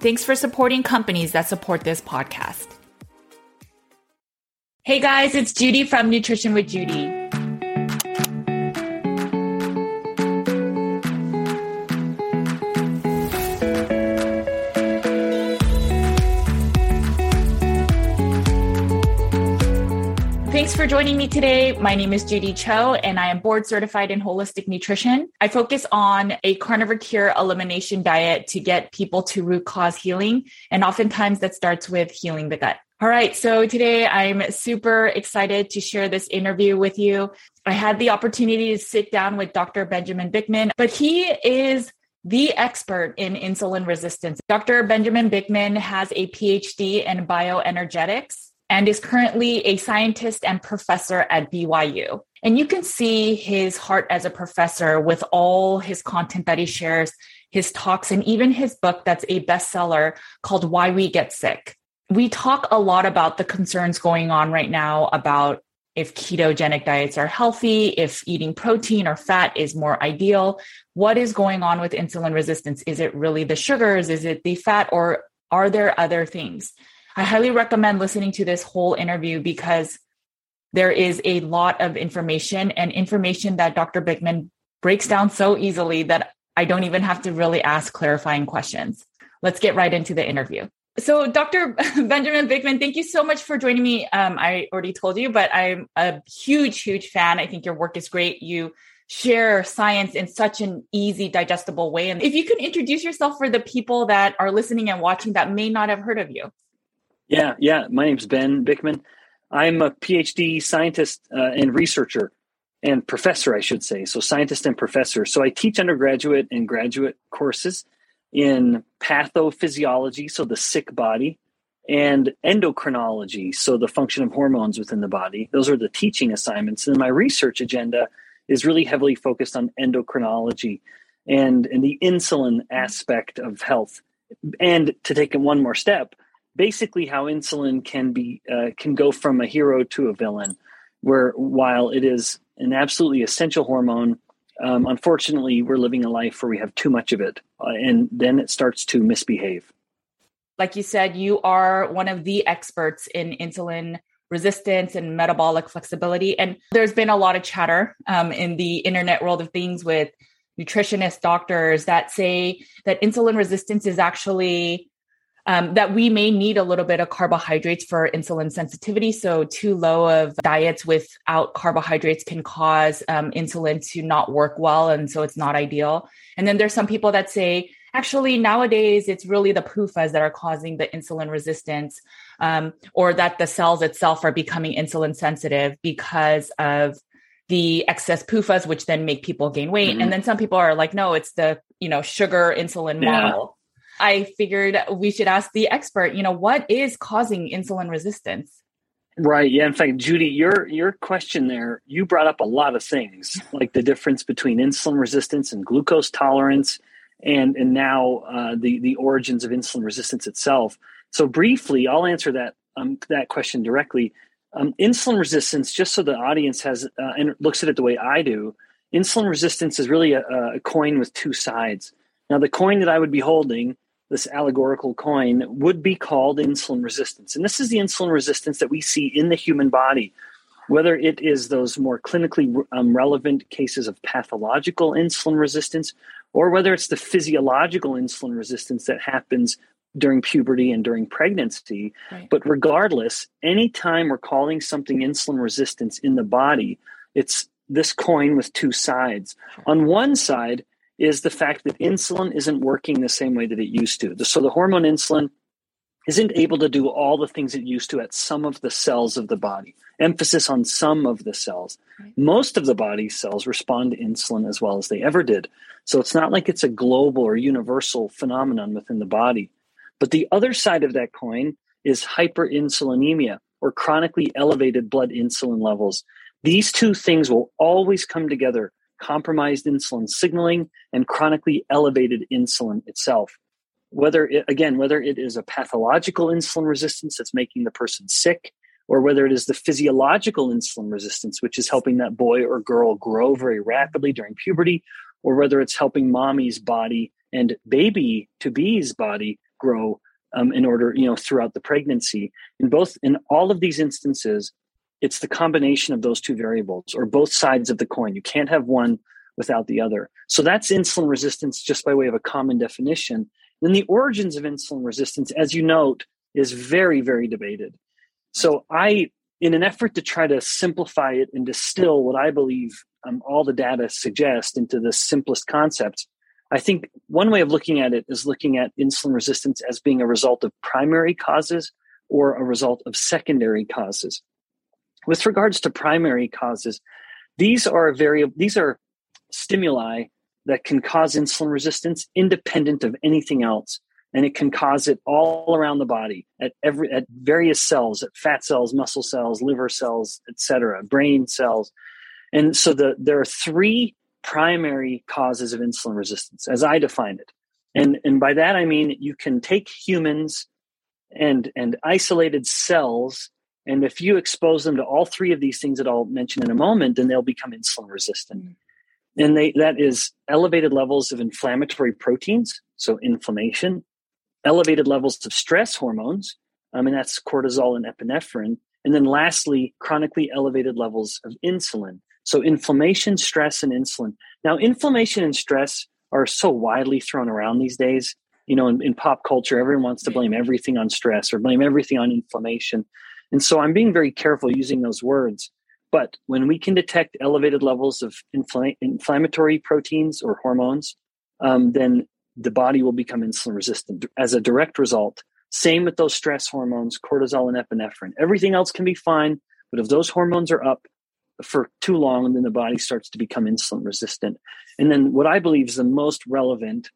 Thanks for supporting companies that support this podcast. Hey guys, it's Judy from Nutrition with Judy. Thanks for joining me today. My name is Judy Cho, and I am board certified in holistic nutrition. I focus on a carnivore cure elimination diet to get people to root cause healing. And oftentimes that starts with healing the gut. All right. So today I'm super excited to share this interview with you. I had the opportunity to sit down with Dr. Benjamin Bikman, but he is the expert in insulin resistance. Dr. Benjamin Bikman has a PhD in bioenergetics and is currently a scientist and professor at BYU. And you can see his heart as a professor with all his content that he shares, his talks, and even his book that's a bestseller called Why We Get Sick. We talk a lot about the concerns going on right now about if ketogenic diets are healthy, if eating protein or fat is more ideal. What is going on with insulin resistance? Is it really the sugars? Is it the fat? Or are there other things? I highly recommend listening to this whole interview because there is a lot of information and information that Dr. Bikman breaks down so easily that I don't even have to really ask clarifying questions. Let's get right into the interview. So, Dr. Benjamin Bikman, thank you so much for joining me. Um, I already told you, but I'm a huge, huge fan. I think your work is great. You share science in such an easy, digestible way. And if you can introduce yourself for the people that are listening and watching that may not have heard of you. Yeah, yeah. My name's Ben Bikman. I'm a PhD scientist uh, and researcher and professor, I should say. So, scientist and professor. So, I teach undergraduate and graduate courses in pathophysiology, so the sick body, and endocrinology, so the function of hormones within the body. Those are the teaching assignments. And my research agenda is really heavily focused on endocrinology and, and the insulin aspect of health. And to take it one more step, basically how insulin can be uh, can go from a hero to a villain where while it is an absolutely essential hormone um, unfortunately we're living a life where we have too much of it uh, and then it starts to misbehave. Like you said you are one of the experts in insulin resistance and metabolic flexibility and there's been a lot of chatter um, in the internet world of things with nutritionists doctors that say that insulin resistance is actually um, that we may need a little bit of carbohydrates for insulin sensitivity. So, too low of diets without carbohydrates can cause um, insulin to not work well. And so, it's not ideal. And then there's some people that say, actually, nowadays, it's really the PUFAs that are causing the insulin resistance, um, or that the cells itself are becoming insulin sensitive because of the excess PUFAs, which then make people gain weight. Mm-hmm. And then some people are like, no, it's the, you know, sugar insulin yeah. model. I figured we should ask the expert, you know, what is causing insulin resistance? Right. Yeah. In fact, Judy, your your question there, you brought up a lot of things, like the difference between insulin resistance and glucose tolerance, and and now uh, the the origins of insulin resistance itself. So briefly, I'll answer that um, that question directly. Um, insulin resistance, just so the audience has uh, and looks at it the way I do, insulin resistance is really a, a coin with two sides. Now, the coin that I would be holding, this allegorical coin, would be called insulin resistance. And this is the insulin resistance that we see in the human body, whether it is those more clinically um, relevant cases of pathological insulin resistance, or whether it's the physiological insulin resistance that happens during puberty and during pregnancy. Right. But regardless, anytime we're calling something insulin resistance in the body, it's this coin with two sides. On one side is the fact that insulin isn't working the same way that it used to. So the hormone insulin isn't able to do all the things it used to at some of the cells of the body. Emphasis on some of the cells. Right. Most of the body's cells respond to insulin as well as they ever did. So it's not like it's a global or universal phenomenon within the body. But the other side of that coin is hyperinsulinemia or chronically elevated blood insulin levels. These two things will always come together compromised insulin signaling and chronically elevated insulin itself. Whether it, again, whether it is a pathological insulin resistance that's making the person sick, or whether it is the physiological insulin resistance, which is helping that boy or girl grow very rapidly during puberty, or whether it's helping mommy's body and baby to be's body grow um, in order, you know, throughout the pregnancy. In both, in all of these instances, it's the combination of those two variables or both sides of the coin. You can't have one without the other. So that's insulin resistance just by way of a common definition. Then the origins of insulin resistance, as you note, is very, very debated. So I, in an effort to try to simplify it and distill what I believe um, all the data suggest into the simplest concept, I think one way of looking at it is looking at insulin resistance as being a result of primary causes or a result of secondary causes. With regards to primary causes, these are very these are stimuli that can cause insulin resistance independent of anything else and it can cause it all around the body at every at various cells at fat cells muscle cells liver cells etc brain cells. And so the there are three primary causes of insulin resistance as i define it. And and by that i mean you can take humans and and isolated cells and if you expose them to all three of these things that I'll mention in a moment, then they'll become insulin resistant. Mm. And they, that is elevated levels of inflammatory proteins, so inflammation, elevated levels of stress hormones, um, and that's cortisol and epinephrine. And then lastly, chronically elevated levels of insulin. So inflammation, stress, and insulin. Now, inflammation and stress are so widely thrown around these days. You know, in, in pop culture, everyone wants to blame everything on stress or blame everything on inflammation. And so I'm being very careful using those words. But when we can detect elevated levels of infl- inflammatory proteins or hormones, um, then the body will become insulin resistant as a direct result. Same with those stress hormones, cortisol and epinephrine. Everything else can be fine, but if those hormones are up for too long, then the body starts to become insulin resistant. And then what I believe is the most relevant,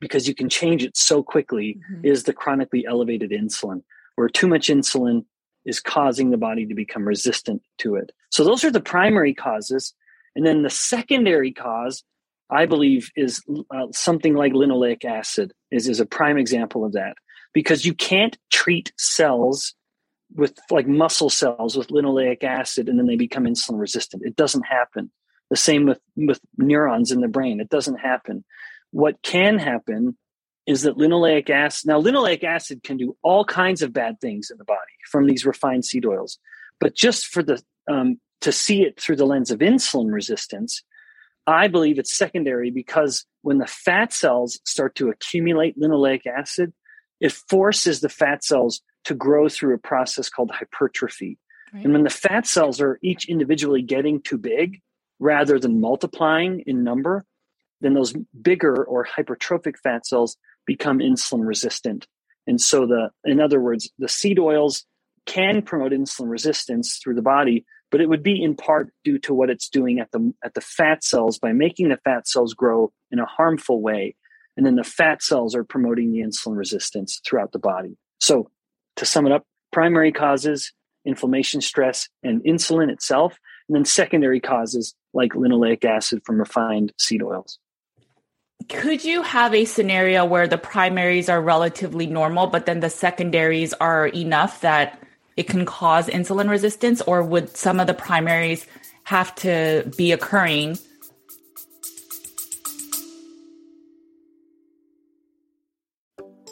because you can change it so quickly, mm-hmm. is the chronically elevated insulin, where too much insulin is causing the body to become resistant to it. So those are the primary causes. And then the secondary cause, I believe, is uh, something like linoleic acid is, is a prime example of that because you can't treat cells with like muscle cells with linoleic acid and then they become insulin resistant. It doesn't happen. The same with, with neurons in the brain. It doesn't happen. What can happen is that linoleic acid now linoleic acid can do all kinds of bad things in the body from these refined seed oils but just for the um, to see it through the lens of insulin resistance i believe it's secondary because when the fat cells start to accumulate linoleic acid it forces the fat cells to grow through a process called hypertrophy right. and when the fat cells are each individually getting too big rather than multiplying in number then those bigger or hypertrophic fat cells become insulin resistant. And so the in other words, the seed oils can promote insulin resistance through the body, but it would be in part due to what it's doing at the at the fat cells by making the fat cells grow in a harmful way. And then the fat cells are promoting the insulin resistance throughout the body. So to sum it up, primary causes, inflammation, stress, and insulin itself, and then secondary causes like linoleic acid from refined seed oils could you have a scenario where the primaries are relatively normal, but then the secondaries are enough that it can cause insulin resistance, or would some of the primaries have to be occurring?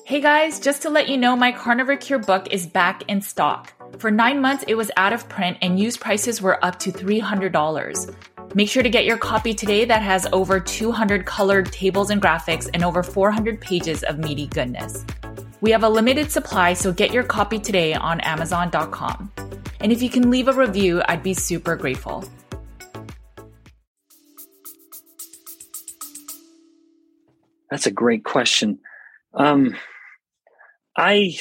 Hey guys, just to let you know, my Carnivore Cure book is back in stock. For nine months, it was out of print and used prices were up to $300. Make sure to get your copy today that has over 200 colored tables and graphics and over 400 pages of meaty goodness. We have a limited supply, so get your copy today on Amazon.com. And if you can leave a review, I'd be super grateful. That's a great question. Um, I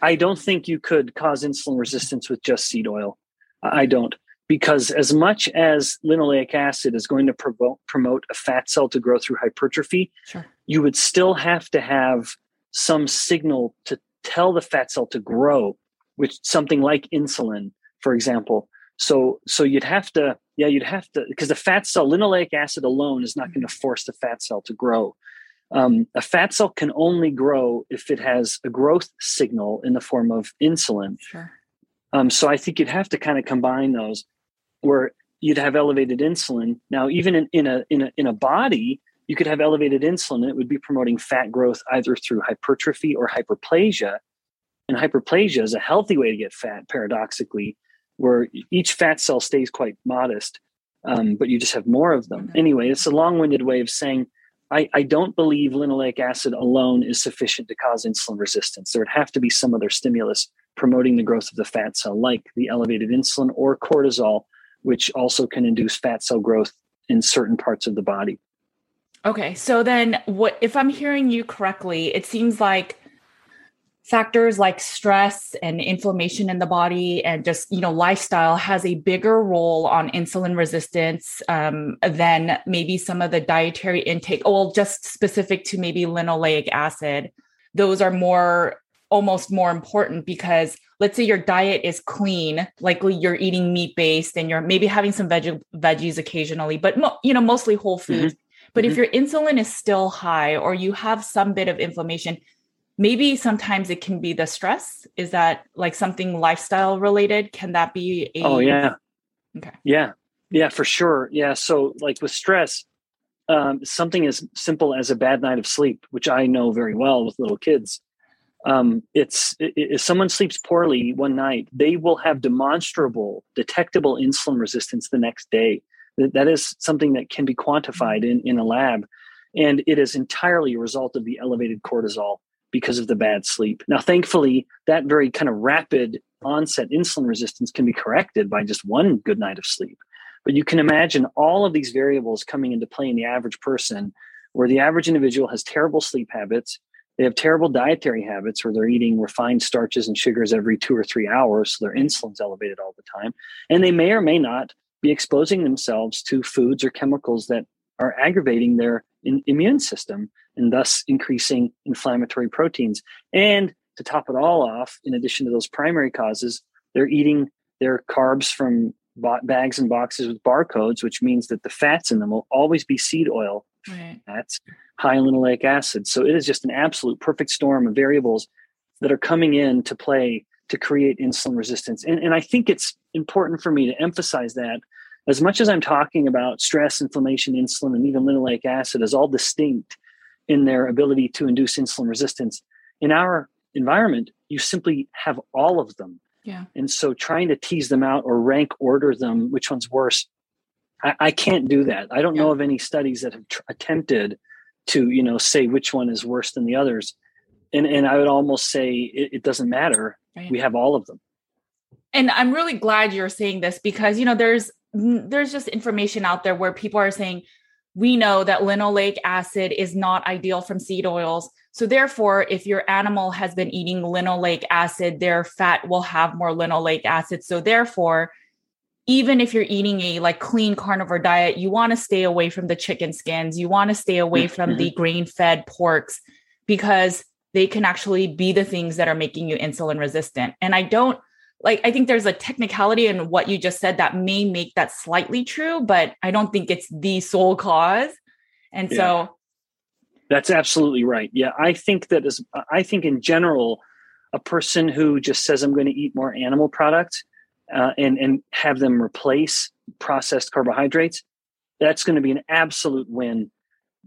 I don't think you could cause insulin resistance with just seed oil. I don't because as much as linoleic acid is going to promote, promote a fat cell to grow through hypertrophy, sure. you would still have to have some signal to tell the fat cell to grow, which something like insulin, for example. So so you'd have to yeah you'd have to because the fat cell linoleic acid alone is not going to force the fat cell to grow. Um, a fat cell can only grow if it has a growth signal in the form of insulin. Sure. Um, so I think you'd have to kind of combine those, where you'd have elevated insulin. Now, even in, in a in a in a body, you could have elevated insulin, and it would be promoting fat growth either through hypertrophy or hyperplasia. And hyperplasia is a healthy way to get fat, paradoxically, where each fat cell stays quite modest, um, but you just have more of them. Mm-hmm. Anyway, it's a long-winded way of saying I, I don't believe linoleic acid alone is sufficient to cause insulin resistance. There would have to be some other stimulus promoting the growth of the fat cell, like the elevated insulin or cortisol, which also can induce fat cell growth in certain parts of the body. Okay, so then what if I'm hearing you correctly, it seems like factors like stress and inflammation in the body and just you know lifestyle has a bigger role on insulin resistance um, than maybe some of the dietary intake well just specific to maybe linoleic acid those are more almost more important because let's say your diet is clean likely you're eating meat based and you're maybe having some veg- veggies occasionally but mo- you know mostly whole foods. Mm-hmm. but mm-hmm. if your insulin is still high or you have some bit of inflammation maybe sometimes it can be the stress. Is that like something lifestyle related? Can that be a oh yeah. Okay. Yeah. Yeah for sure. Yeah so like with stress um, something as simple as a bad night of sleep which i know very well with little kids um, it's if someone sleeps poorly one night they will have demonstrable detectable insulin resistance the next day that is something that can be quantified in, in a lab and it is entirely a result of the elevated cortisol because of the bad sleep. Now, thankfully, that very kind of rapid onset insulin resistance can be corrected by just one good night of sleep. But you can imagine all of these variables coming into play in the average person, where the average individual has terrible sleep habits. They have terrible dietary habits where they're eating refined starches and sugars every two or three hours. So their insulin's elevated all the time. And they may or may not be exposing themselves to foods or chemicals that are aggravating their in, immune system and thus increasing inflammatory proteins. And to top it all off, in addition to those primary causes, they're eating their carbs from bags and boxes with barcodes, which means that the fats in them will always be seed oil right. fats, high linoleic acid. So it is just an absolute perfect storm of variables that are coming in to play to create insulin resistance. And, and I think it's important for me to emphasize that as much as I'm talking about stress, inflammation, insulin, and even linoleic acid as all distinct in their ability to induce insulin resistance, in our environment, you simply have all of them. Yeah. And so trying to tease them out or rank order them, which one's worse, I, I can't do that. I don't yeah. know of any studies that have tr- attempted to, you know, say which one is worse than the others. And and I would almost say it, it doesn't matter. Right. We have all of them. And I'm really glad you're saying this because you know there's there's just information out there where people are saying we know that linoleic acid is not ideal from seed oils. So therefore, if your animal has been eating linoleic acid, their fat will have more linoleic acid. So therefore, even if you're eating a like clean carnivore diet, you want to stay away from the chicken skins. You want to stay away mm-hmm. from the grain-fed porks because they can actually be the things that are making you insulin resistant. And I don't like I think there's a technicality in what you just said that may make that slightly true, but I don't think it's the sole cause. And yeah. so that's absolutely right. Yeah, I think that is I think in general a person who just says I'm going to eat more animal products uh, and and have them replace processed carbohydrates, that's going to be an absolute win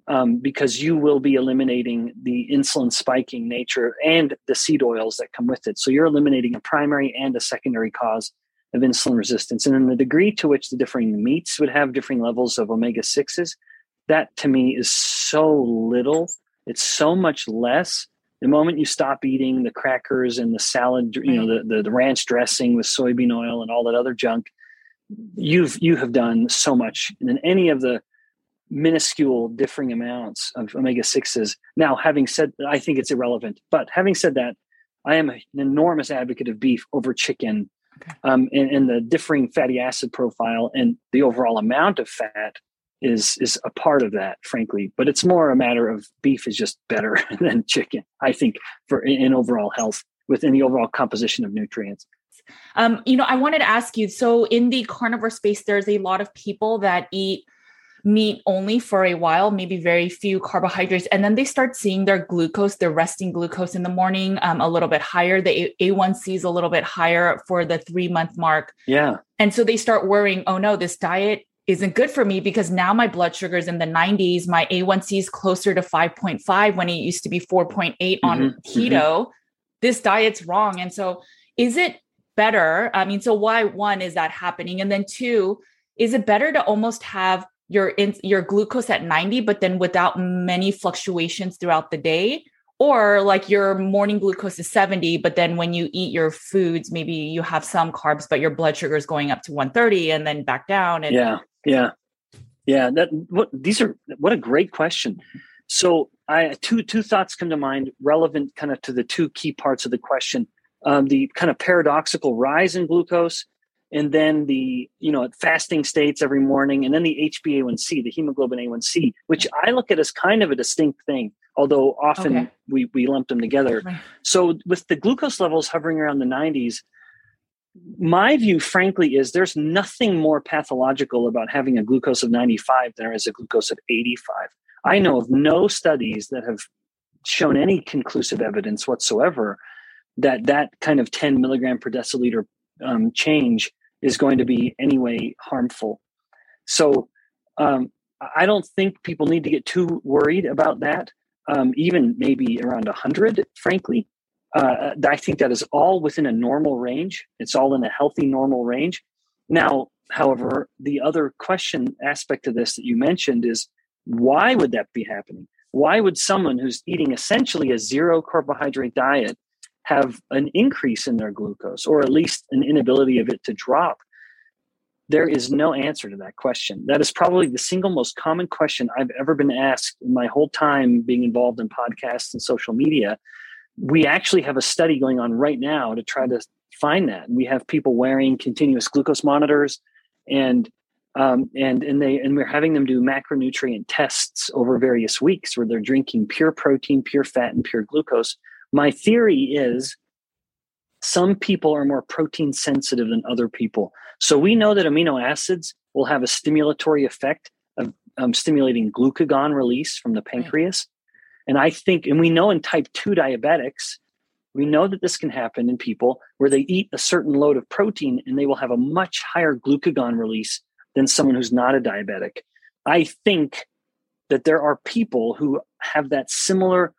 um, because you will be eliminating the insulin spiking nature and the seed oils that come with it. So you're eliminating a primary and a secondary cause of insulin resistance. And then the degree to which the differing meats would have differing levels of omega 6s, that to me is so little. It's so much less. The moment you stop eating the crackers and the salad, you know, the, the, the ranch dressing with soybean oil and all that other junk, you've you have done so much. And then any of the minuscule differing amounts of omega 6s. Now, having said I think it's irrelevant, but having said that, I am an enormous advocate of beef over chicken okay. um, and, and, the differing fatty acid profile and the overall amount of fat is is a part of that frankly but it's more a matter of beef is just better than chicken i think for in overall health within the overall composition of nutrients um, you know i wanted to ask you so in the carnivore space there's a lot of people that eat meat only for a while, maybe very few carbohydrates, and then they start seeing their glucose, their resting glucose in the morning, um, a little bit higher. The A- A1C is a little bit higher for the three month mark. Yeah. And so they start worrying, oh no, this diet isn't good for me because now my blood sugar is in the 90s. My A1C is closer to 5.5 when it used to be 4.8 mm-hmm, on mm-hmm. keto. Mm-hmm. This diet's wrong. And so is it better? I mean, so why one is that happening? And then two, is it better to almost have your in, your glucose at 90 but then without many fluctuations throughout the day or like your morning glucose is 70 but then when you eat your foods maybe you have some carbs but your blood sugar is going up to 130 and then back down and yeah yeah yeah that what these are what a great question so i two two thoughts come to mind relevant kind of to the two key parts of the question um, the kind of paradoxical rise in glucose and then the you know fasting states every morning and then the hba1c the hemoglobin a1c which i look at as kind of a distinct thing although often okay. we, we lump them together right. so with the glucose levels hovering around the 90s my view frankly is there's nothing more pathological about having a glucose of 95 than there is a glucose of 85 i know of no studies that have shown any conclusive evidence whatsoever that that kind of 10 milligram per deciliter um, change is going to be anyway harmful. So um, I don't think people need to get too worried about that. Um, even maybe around 100, frankly. Uh, I think that is all within a normal range. It's all in a healthy, normal range. Now, however, the other question aspect of this that you mentioned is why would that be happening? Why would someone who's eating essentially a zero carbohydrate diet have an increase in their glucose or at least an inability of it to drop? There is no answer to that question. That is probably the single most common question I've ever been asked in my whole time being involved in podcasts and social media. We actually have a study going on right now to try to find that. We have people wearing continuous glucose monitors and um, and and they and we're having them do macronutrient tests over various weeks where they're drinking pure protein, pure fat, and pure glucose my theory is some people are more protein sensitive than other people. So we know that amino acids will have a stimulatory effect of um, stimulating glucagon release from the pancreas. And I think, and we know in type 2 diabetics, we know that this can happen in people where they eat a certain load of protein and they will have a much higher glucagon release than someone who's not a diabetic. I think that there are people who have that similar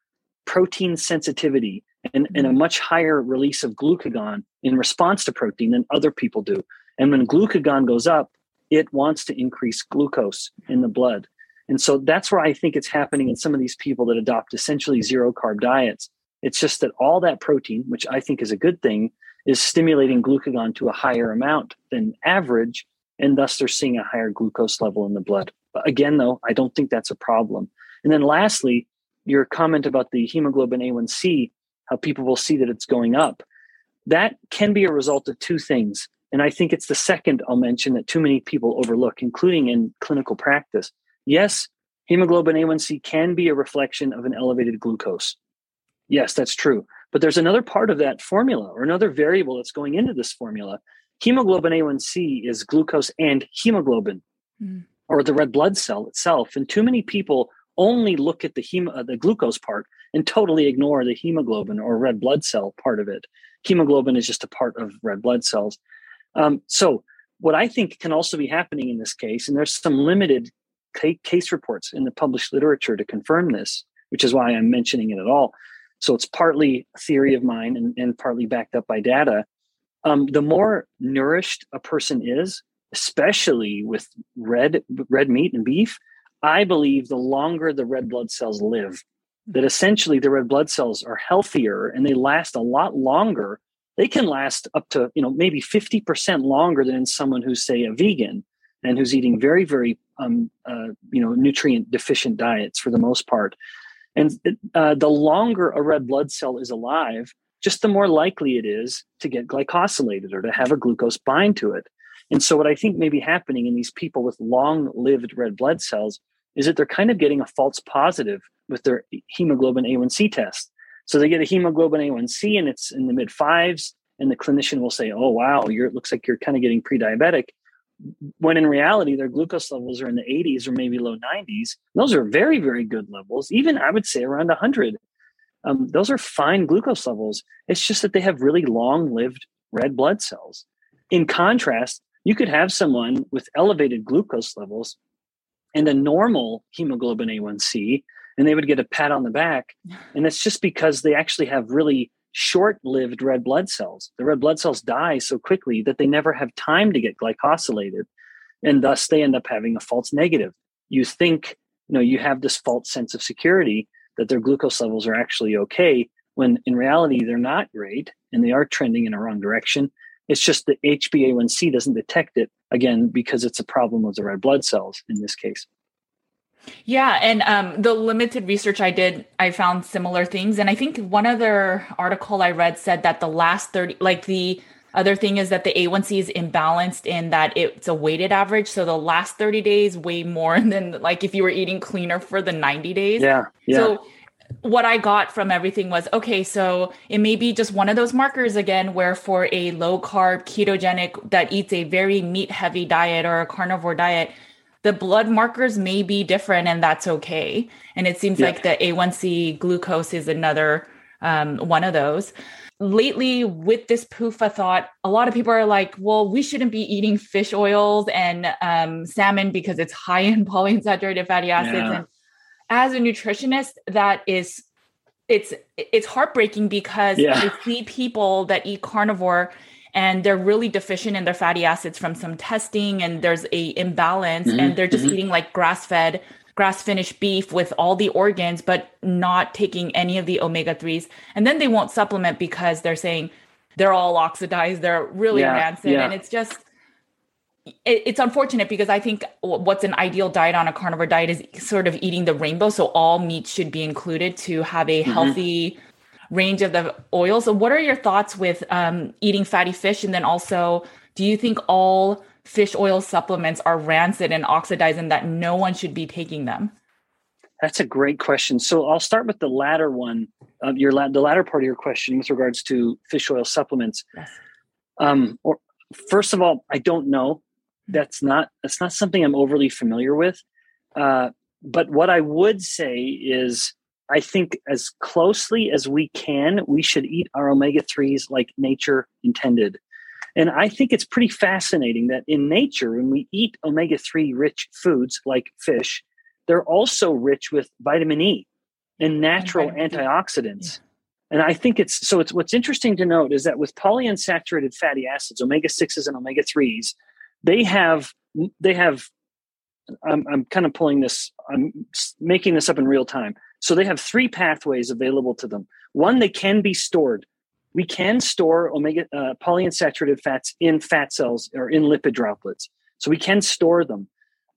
protein sensitivity and, and a mm-hmm. much higher release of glucagon in response to protein than other people do. And when glucagon goes up, it wants to increase glucose in the blood. And so that's where I think it's happening in some of these people that adopt essentially zero carb diets. It's just that all that protein, which I think is a good thing, is stimulating glucagon to a higher amount than average. And thus they're seeing a higher glucose level in the blood. But again, though, I don't think that's a problem. And then lastly, your comment about the hemoglobin A1C, how people will see that it's going up, that can be a result of two things. And I think it's the second I'll mention that too many people overlook, including in clinical practice. Yes, hemoglobin A1C can be a reflection of an elevated glucose. Yes, that's true. But there's another part of that formula or another variable that's going into this formula. Hemoglobin A1C is glucose and hemoglobin mm. or the red blood cell itself. And too many people only look at the hem- uh, the glucose part and totally ignore the hemoglobin or red blood cell part of it. Hemoglobin is just a part of red blood cells. Um, so, what I think can also be happening in this case, and there's some limited case reports in the published literature to confirm this, which is why I'm mentioning it at all. So it's partly a theory of mine and, and partly backed up by data. Um, the more nourished a person is, especially with red red meat and beef, I believe the longer the red blood cells live, that essentially the red blood cells are healthier and they last a lot longer. They can last up to, you know, maybe 50% longer than someone who's say a vegan and who's eating very, very, um, uh, you know, nutrient deficient diets for the most part. And uh, the longer a red blood cell is alive, just the more likely it is to get glycosylated or to have a glucose bind to it. And so, what I think may be happening in these people with long lived red blood cells is that they're kind of getting a false positive with their hemoglobin A1C test. So they get a hemoglobin A1C and it's in the mid fives, and the clinician will say, "Oh wow, you're it looks like you're kind of getting pre-diabetic." When in reality, their glucose levels are in the 80s or maybe low 90s. Those are very, very good levels. Even I would say around 100. Um, those are fine glucose levels. It's just that they have really long-lived red blood cells. In contrast, you could have someone with elevated glucose levels and a normal hemoglobin A1C, and they would get a pat on the back. And it's just because they actually have really short lived red blood cells. The red blood cells die so quickly that they never have time to get glycosylated. And thus they end up having a false negative. You think, you know, you have this false sense of security that their glucose levels are actually okay, when in reality they're not great and they are trending in a wrong direction. It's just that HbA1c doesn't detect it again because it's a problem with the red blood cells in this case. Yeah, and um, the limited research I did, I found similar things. And I think one other article I read said that the last 30, like the other thing is that the A1C is imbalanced in that it's a weighted average. So the last 30 days weigh more than like if you were eating cleaner for the 90 days. Yeah. yeah. So what I got from everything was okay, so it may be just one of those markers again, where for a low carb ketogenic that eats a very meat heavy diet or a carnivore diet, the blood markers may be different and that's okay. And it seems yeah. like the A1C glucose is another um, one of those. Lately, with this PUFA thought, a lot of people are like, well, we shouldn't be eating fish oils and um, salmon because it's high in polyunsaturated fatty acids. Yeah. And as a nutritionist, that is it's it's heartbreaking because yeah. I see people that eat carnivore and they're really deficient in their fatty acids from some testing and there's a imbalance mm-hmm. and they're just mm-hmm. eating like grass-fed grass finished beef with all the organs but not taking any of the omega 3s and then they won't supplement because they're saying they're all oxidized they're really yeah. rancid yeah. and it's just it's unfortunate because I think what's an ideal diet on a carnivore diet is sort of eating the rainbow. So all meat should be included to have a mm-hmm. Range of the oil. So what are your thoughts with um, eating fatty fish? And then also, do you think all fish oil supplements are rancid and oxidized and that no one should be taking them? That's a great question. So I'll start with the latter one, uh, your la- the latter part of your question with regards to fish oil supplements. Yes. Um, or first of all, I don't know that's not that's not something I'm overly familiar with. Uh, but what I would say is, I think as closely as we can, we should eat our omega threes like nature intended. And I think it's pretty fascinating that in nature, when we eat omega 3 rich foods like fish, they're also rich with vitamin E and natural and antioxidants. Yeah. And I think it's so it's what's interesting to note is that with polyunsaturated fatty acids, omega 6s and omega 3s, they have they have I'm, I'm kind of pulling this i'm making this up in real time so they have three pathways available to them. One they can be stored. We can store omega uh, polyunsaturated fats in fat cells or in lipid droplets. So we can store them.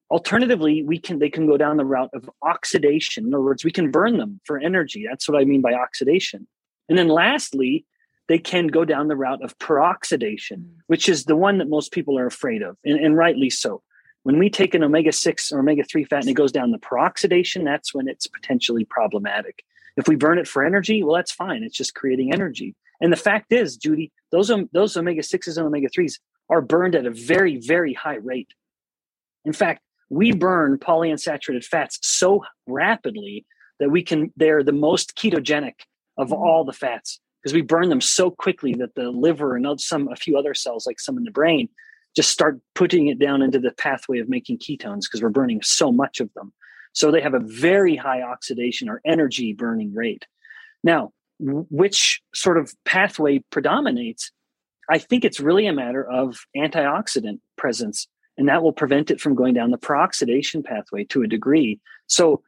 Alternatively we can they can go down the route of oxidation. In other words we can burn them for energy. That's what i mean by oxidation. And then lastly they can go down the route of peroxidation, mm. which is the one that most people are afraid of, and, and rightly so. When we take an omega 6 or omega 3 fat and it goes down the peroxidation, that's when it's potentially problematic. If we burn it for energy, well, that's fine. It's just creating energy. And the fact is, Judy, those, those omega 6s and omega 3s are burned at a very, very high rate. In fact, we burn polyunsaturated fats so rapidly that we can, they're the most ketogenic of mm. all the fats because we burn them so quickly that the liver and some a few other cells like some in the brain just start putting it down into the pathway of making ketones because we're burning so much of them. So they have a very high oxidation or energy burning rate. Now, which sort of pathway predominates? I think it's really a matter of antioxidant presence, and that will prevent it from going down the peroxidation pathway to a degree. So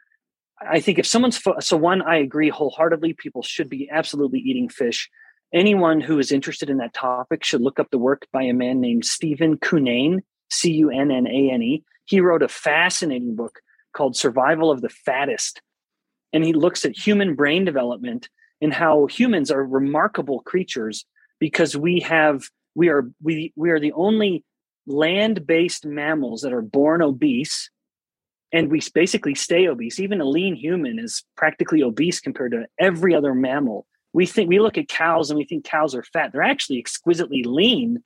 I think if someone's fo- so one, I agree wholeheartedly. People should be absolutely eating fish. Anyone who is interested in that topic should look up the work by a man named Stephen Cunnane, C U N N A N E. He wrote a fascinating book called Survival of the Fattest, and he looks at human brain development and how humans are remarkable creatures because we have we are we we are the only land-based mammals that are born obese and we basically stay obese. Even a lean human is practically obese compared to every other mammal. We think we look at cows and we think cows are fat. They're actually exquisitely lean.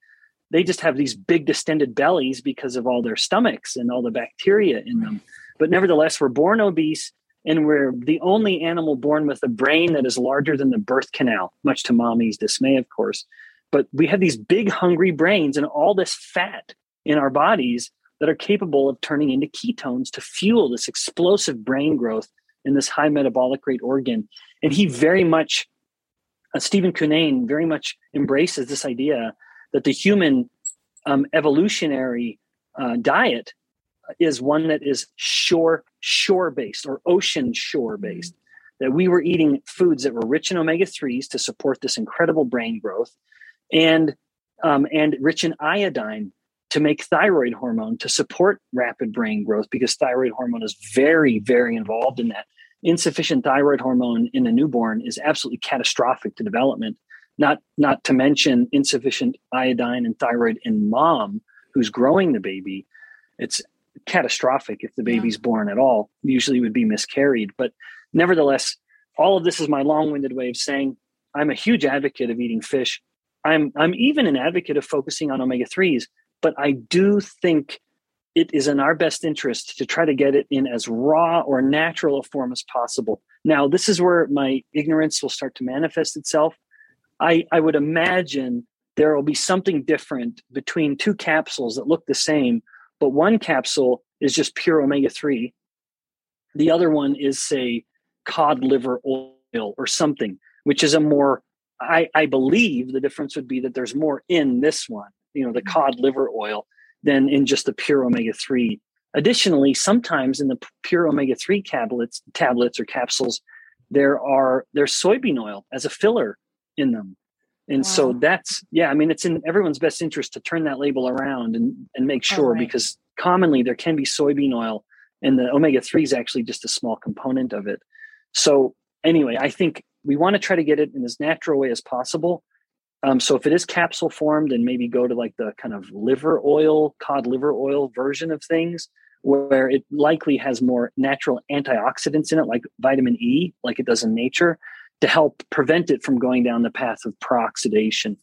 They just have these big distended bellies because of all their stomachs and all the bacteria in them. But nevertheless, we're born obese and we're the only animal born with a brain that is larger than the birth canal, much to mommy's dismay, of course. But we have these big, hungry brains and all this fat in our bodies that are capable of turning into ketones to fuel this explosive brain growth in this high metabolic rate organ. And he very much, uh, Stephen Cunnane very much embraces this idea that the human um, evolutionary uh, diet is one that is shore shore based or ocean shore based. That we were eating foods that were rich in omega threes to support this incredible brain growth, and um, and rich in iodine to make thyroid hormone to support rapid brain growth because thyroid hormone is very, very involved in that. Insufficient thyroid hormone in a newborn is absolutely catastrophic to development. Not, not to mention insufficient iodine and thyroid in mom who's growing the baby. It's catastrophic if the baby's yeah. born at all. Usually would be miscarried. But nevertheless, all of this is my long-winded way of saying I'm a huge advocate of eating fish. I'm I'm even an advocate of focusing on omega 3s but I do think it is in our best interest to try to get it in as raw or natural a form as possible. Now, this is where my ignorance will start to manifest itself. I, I would imagine there will be something different between two capsules that look the same, but one capsule is just pure omega 3. The other one is, say, cod liver oil or something, which is a more, I, I believe the difference would be that there's more in this one you know the mm-hmm. cod liver oil than in just the pure omega-3 additionally sometimes in the pure omega-3 tablets tablets or capsules there are there's soybean oil as a filler in them and wow. so that's yeah i mean it's in everyone's best interest to turn that label around and, and make oh, sure right. because commonly there can be soybean oil and the omega-3 is actually just a small component of it so anyway i think we want to try to get it in as natural way as possible um, so if it is capsule formed, then maybe go to like the kind of liver oil, cod liver oil version of things, where it likely has more natural antioxidants in it, like vitamin E, like it does in nature, to help prevent it from going down the path of peroxidation.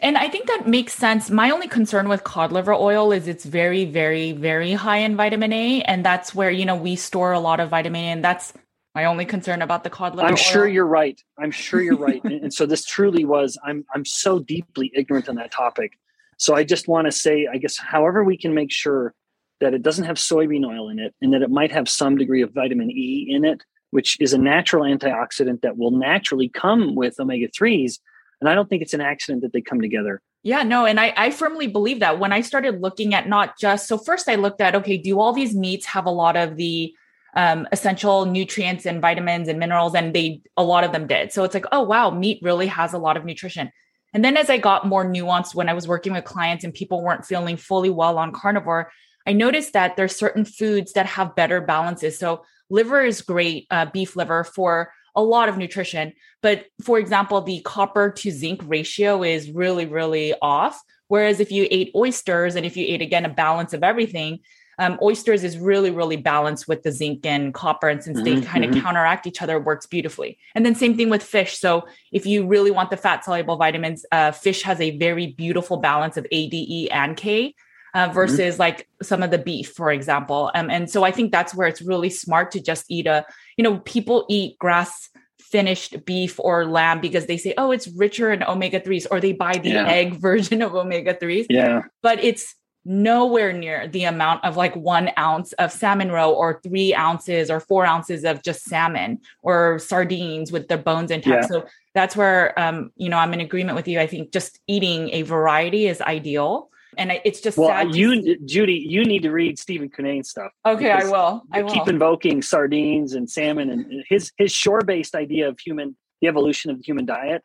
And I think that makes sense. My only concern with cod liver oil is it's very, very, very high in vitamin A. And that's where, you know, we store a lot of vitamin A. And that's my only concern about the cod liver. I'm oil. sure you're right. I'm sure you're right. and, and so this truly was. I'm I'm so deeply ignorant on that topic. So I just want to say, I guess, however we can make sure that it doesn't have soybean oil in it, and that it might have some degree of vitamin E in it, which is a natural antioxidant that will naturally come with omega threes. And I don't think it's an accident that they come together. Yeah, no, and I, I firmly believe that when I started looking at not just so first I looked at okay, do all these meats have a lot of the um, essential nutrients and vitamins and minerals, and they a lot of them did. So it's like, oh wow, meat really has a lot of nutrition. And then as I got more nuanced when I was working with clients and people weren't feeling fully well on carnivore, I noticed that there's certain foods that have better balances. So liver is great, uh, beef liver for a lot of nutrition. But for example, the copper to zinc ratio is really, really off. Whereas if you ate oysters and if you ate again a balance of everything, um, oysters is really, really balanced with the zinc and copper. And since mm-hmm. they kind of mm-hmm. counteract each other, works beautifully. And then same thing with fish. So if you really want the fat soluble vitamins, uh, fish has a very beautiful balance of A, D, E, and K. Uh, mm-hmm. versus mm-hmm. like some of the beef, for example. Um, and so I think that's where it's really smart to just eat a, you know, people eat grass finished beef or lamb because they say, oh, it's richer in omega 3s, or they buy the yeah. egg version of omega 3s. Yeah. But it's nowhere near the amount of like one ounce of salmon roe or three ounces or four ounces of just salmon or sardines with the bones intact. Yeah. So that's where, um, you know, I'm in agreement with you. I think just eating a variety is ideal and it's just well, you, Judy, you need to read Stephen Cunnane stuff. Okay, I will. I will keep invoking sardines and salmon, and his his shore based idea of human the evolution of the human diet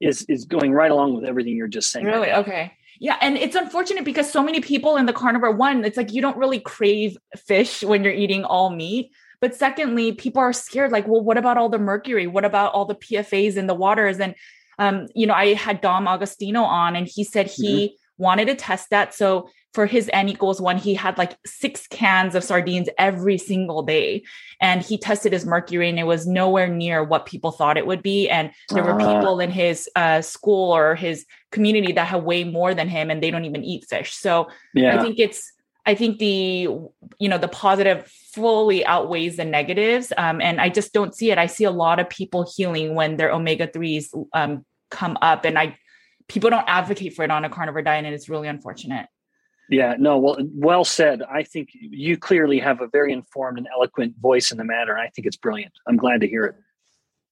is is going right along with everything you're just saying. Really? Right okay. Yeah, and it's unfortunate because so many people in the carnivore one, it's like you don't really crave fish when you're eating all meat. But secondly, people are scared. Like, well, what about all the mercury? What about all the PFAS in the waters? And um, you know, I had Dom D'Agostino on, and he said he mm-hmm wanted to test that. So for his N equals one, he had like six cans of sardines every single day. And he tested his mercury and it was nowhere near what people thought it would be. And there uh, were ah. people in his uh, school or his community that have way more than him and they don't even eat fish. So yeah. I think it's, I think the, you know, the positive fully outweighs the negatives. Um, and I just don't see it. I see a lot of people healing when their omega 3s um, come up. And I, people don't advocate for it on a carnivore diet and it's really unfortunate yeah no well well said i think you clearly have a very informed and eloquent voice in the matter i think it's brilliant i'm glad to hear it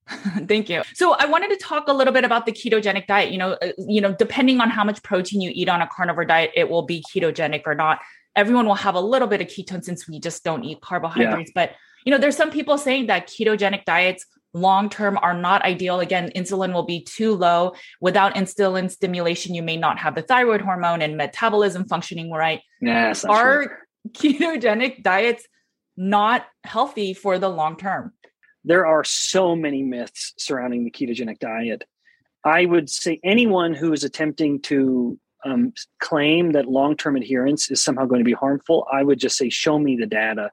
Thank you. So I wanted to talk a little bit about the ketogenic diet. You know, uh, you know, depending on how much protein you eat on a carnivore diet, it will be ketogenic or not. Everyone will have a little bit of ketone since we just don't eat carbohydrates. Yeah. But you know, there's some people saying that ketogenic diets long term are not ideal. Again, insulin will be too low. Without insulin stimulation, you may not have the thyroid hormone and metabolism functioning right. Yes, are ketogenic diets not healthy for the long term? There are so many myths surrounding the ketogenic diet. I would say anyone who is attempting to um, claim that long term adherence is somehow going to be harmful, I would just say, show me the data.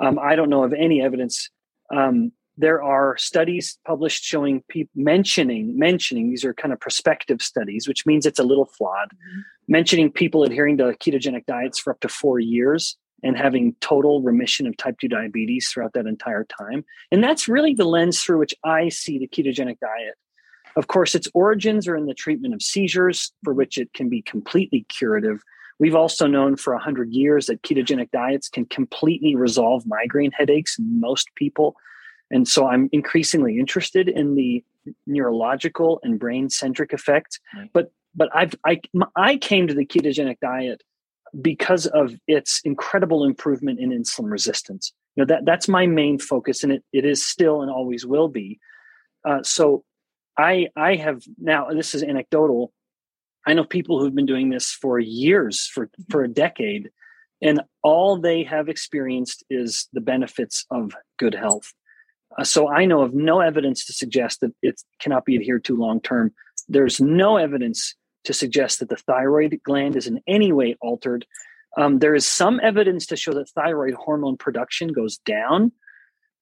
Um, I don't know of any evidence um, there are studies published showing people mentioning mentioning these are kind of prospective studies which means it's a little flawed mm-hmm. mentioning people adhering to ketogenic diets for up to four years and having total remission of type 2 diabetes throughout that entire time and that's really the lens through which i see the ketogenic diet of course its origins are in the treatment of seizures for which it can be completely curative We've also known for 100 years that ketogenic diets can completely resolve migraine headaches in most people. And so I'm increasingly interested in the neurological and brain centric effects. Right. But but I've I I came to the ketogenic diet because of its incredible improvement in insulin resistance. You know that that's my main focus, and it it is still and always will be. Uh, so I I have now this is anecdotal. I know people who've been doing this for years, for for a decade, and all they have experienced is the benefits of good health. Uh, so I know of no evidence to suggest that it cannot be adhered to long term. There's no evidence to suggest that the thyroid gland is in any way altered. Um, there is some evidence to show that thyroid hormone production goes down,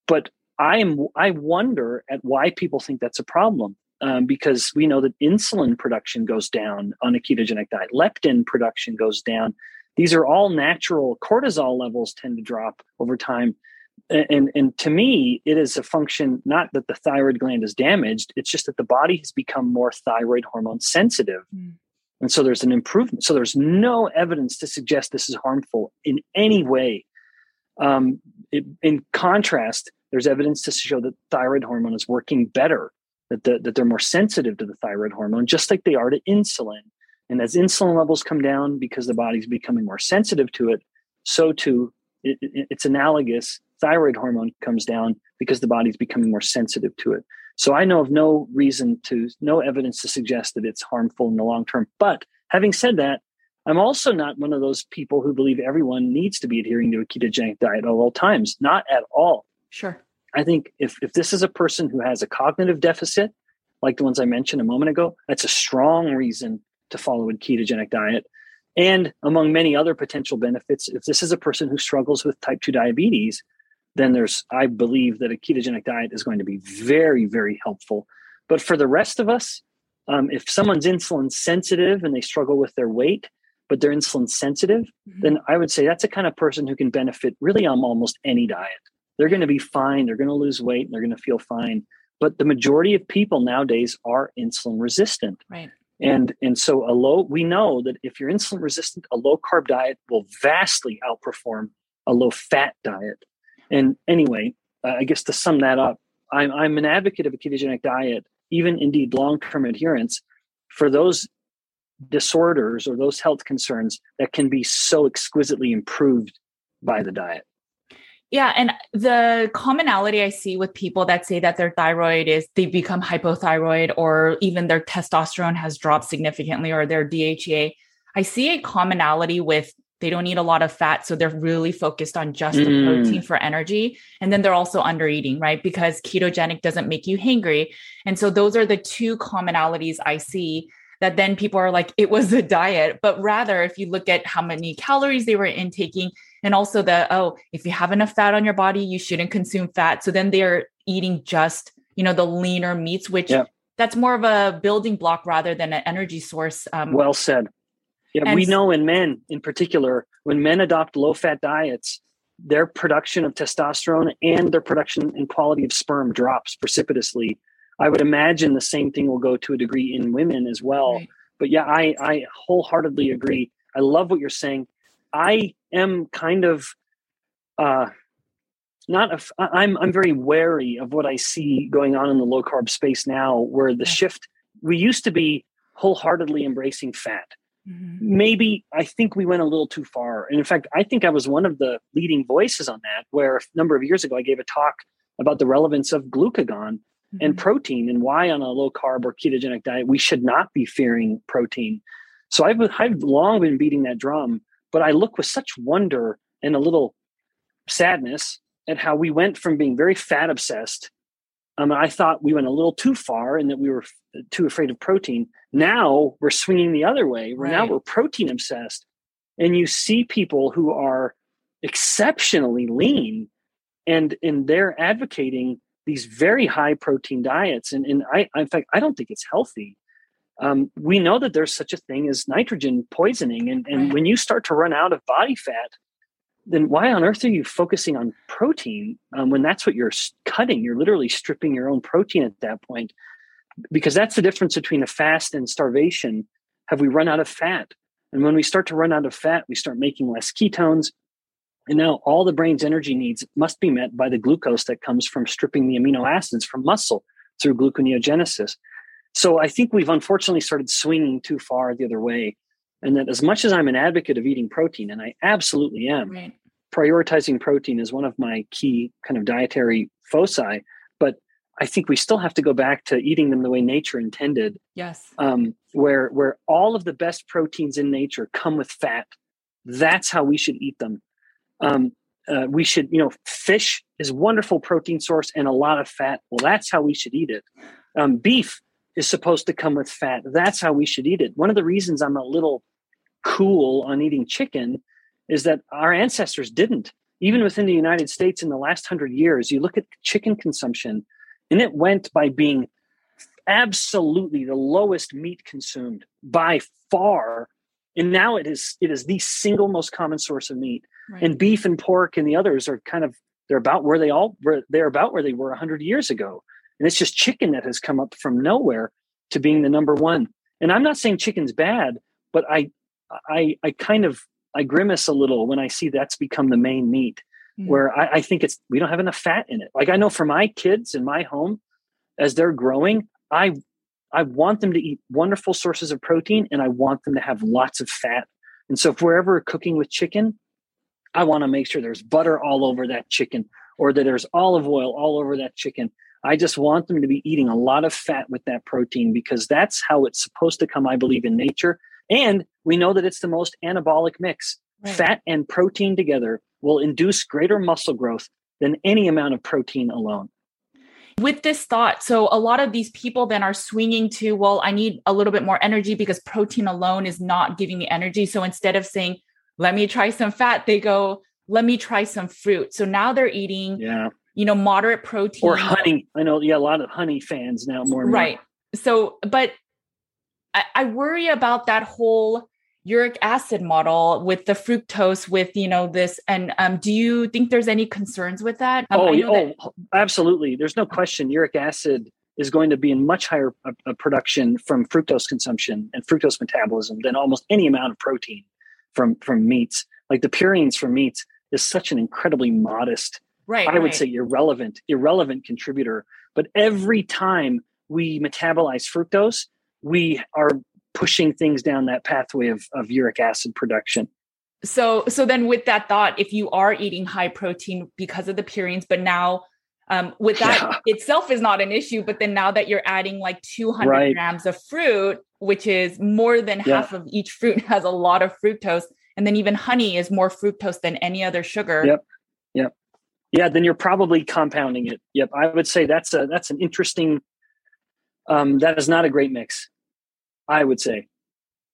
but I am I wonder at why people think that's a problem. Um, because we know that insulin production goes down on a ketogenic diet, leptin production goes down. These are all natural. Cortisol levels tend to drop over time and and to me it is a function not that the thyroid gland is damaged it's just that the body has become more thyroid hormone sensitive. Mm. and so there's an improvement so there's no evidence to suggest this is harmful in any way. Um, it, in contrast there's evidence to show that thyroid hormone is working better that, the, that they're more sensitive to the thyroid hormone just like they are to insulin. And as insulin levels come down because the body's becoming more sensitive to it so too it, it, it's analogous thyroid hormone comes down because the body's becoming more sensitive to it. So I know of no reason to, no evidence to suggest that it's harmful in the long term. But having said that, I'm also not one of those people who believe everyone needs to be adhering to a ketogenic diet at all times. Not at all. Sure. I think if, if this is a person who has a cognitive deficit, like the ones I mentioned a moment ago, that's a strong reason to follow a ketogenic diet. And among many other potential benefits, if this is a person who struggles with type 2 diabetes, then there's I believe that a ketogenic diet is going to be very very helpful. But for the rest of us, um, if someone's insulin sensitive and they struggle with their weight, but they're insulin sensitive, mm-hmm. then I would say that's a kind of person who can benefit really on almost any diet. They're going to be fine. They're going to lose weight. And they're going to feel fine but the majority of people nowadays are insulin resistant. Right. And and so a low we know that if you're insulin resistant, a low carb diet will vastly outperform a low fat diet. And anyway, uh, I guess to sum that up, I'm I'm an advocate of a ketogenic diet, even indeed long term adherence, for those disorders or those health concerns that can be so exquisitely improved by the diet. Yeah. And the commonality I see with people that say that their thyroid is they become hypothyroid or even their testosterone has dropped significantly or their DHEA, I see a commonality with they don't eat a lot of fat. So they're really focused on just mm. the protein for energy. And then they're also under eating, right? Because ketogenic doesn't make you hangry. And so those are the two commonalities I see that then people are like, it was a diet. But rather, if you look at how many calories they were intaking, and also the, oh, if you have enough fat on your body, you shouldn't consume fat. So then they're eating just, you know, the leaner meats, which yep. that's more of a building block rather than an energy source. Um, well said. Yeah, we know in men in particular, when men adopt low fat diets, their production of testosterone and their production and quality of sperm drops precipitously I would imagine the same thing will go to a degree in women as well. Right. But yeah, I, I wholeheartedly agree. I love what you're saying. I am kind of uh, not a, I'm I'm very wary of what I see going on in the low carb space now, where the shift we used to be wholeheartedly embracing fat. Mm-hmm. Maybe I think we went a little too far. And in fact, I think I was one of the leading voices on that, where a number of years ago I gave a talk about the relevance of glucagon mm-hmm. and protein and why on a low carb or ketogenic diet we should not be fearing protein. So I've I've long been beating that drum, but I look with such wonder and a little sadness at how we went from being very fat obsessed. Um, I thought we went a little too far and that we were f- too afraid of protein. Now we're swinging the other way. Right. now we're protein obsessed, and you see people who are exceptionally lean, and and they're advocating these very high protein diets. And, and I, in fact, I don't think it's healthy. Um, we know that there's such a thing as nitrogen poisoning. And, and right. when you start to run out of body fat, then why on earth are you focusing on protein um, when that's what you're cutting? You're literally stripping your own protein at that point, because that's the difference between a fast and starvation. Have we run out of fat? And when we start to run out of fat, we start making less ketones, and now all the brain's energy needs must be met by the glucose that comes from stripping the amino acids from muscle through gluconeogenesis. So I think we've unfortunately started swinging too far the other way. And that as much as I'm an advocate of eating protein, and I absolutely am, right. prioritizing protein is one of my key kind of dietary foci. But I think we still have to go back to eating them the way nature intended. Yes. Um, where where all of the best proteins in nature come with fat. That's how we should eat them um, uh, we should, you know, fish is wonderful protein source and a lot of fat. Well, that's how we should eat it. Um, beef is supposed to come with fat. That's how we should eat it. One of the reasons I'm a little cool on eating chicken is that our ancestors didn't. Even within the United States in the last hundred years, you look at chicken consumption, and it went by being absolutely the lowest meat consumed by far. And now it is it is the single most common source of meat. Right. And beef and pork and the others are kind of they're about where they all were they're about where they were 100 years ago. And it's just chicken that has come up from nowhere to being the number one. And I'm not saying chicken's bad, but I I I kind of I grimace a little when I see that's become the main meat. Mm. Where I, I think it's we don't have enough fat in it. Like I know for my kids in my home, as they're growing, I I want them to eat wonderful sources of protein and I want them to have lots of fat. And so if we're ever cooking with chicken, I want to make sure there's butter all over that chicken or that there's olive oil all over that chicken. I just want them to be eating a lot of fat with that protein because that's how it's supposed to come, I believe, in nature. And we know that it's the most anabolic mix. Right. Fat and protein together will induce greater muscle growth than any amount of protein alone. With this thought, so a lot of these people then are swinging to, well, I need a little bit more energy because protein alone is not giving me energy. So instead of saying, let me try some fat. They go, let me try some fruit. So now they're eating, yeah, you know, moderate protein or honey. I know, yeah, a lot of honey fans now more. right. More. So, but I, I worry about that whole uric acid model with the fructose with you know this and um, do you think there's any concerns with that um, oh, oh that- absolutely there's no question uric acid is going to be in much higher uh, uh, production from fructose consumption and fructose metabolism than almost any amount of protein from from meats like the purines from meats is such an incredibly modest right i right. would say irrelevant irrelevant contributor but every time we metabolize fructose we are pushing things down that pathway of, of uric acid production so so then with that thought if you are eating high protein because of the purines but now um, with that yeah. itself is not an issue but then now that you're adding like 200 right. grams of fruit which is more than yeah. half of each fruit has a lot of fructose and then even honey is more fructose than any other sugar yep yep yeah then you're probably compounding it. Yep i would say that's a that's an interesting um, that is not a great mix i would say.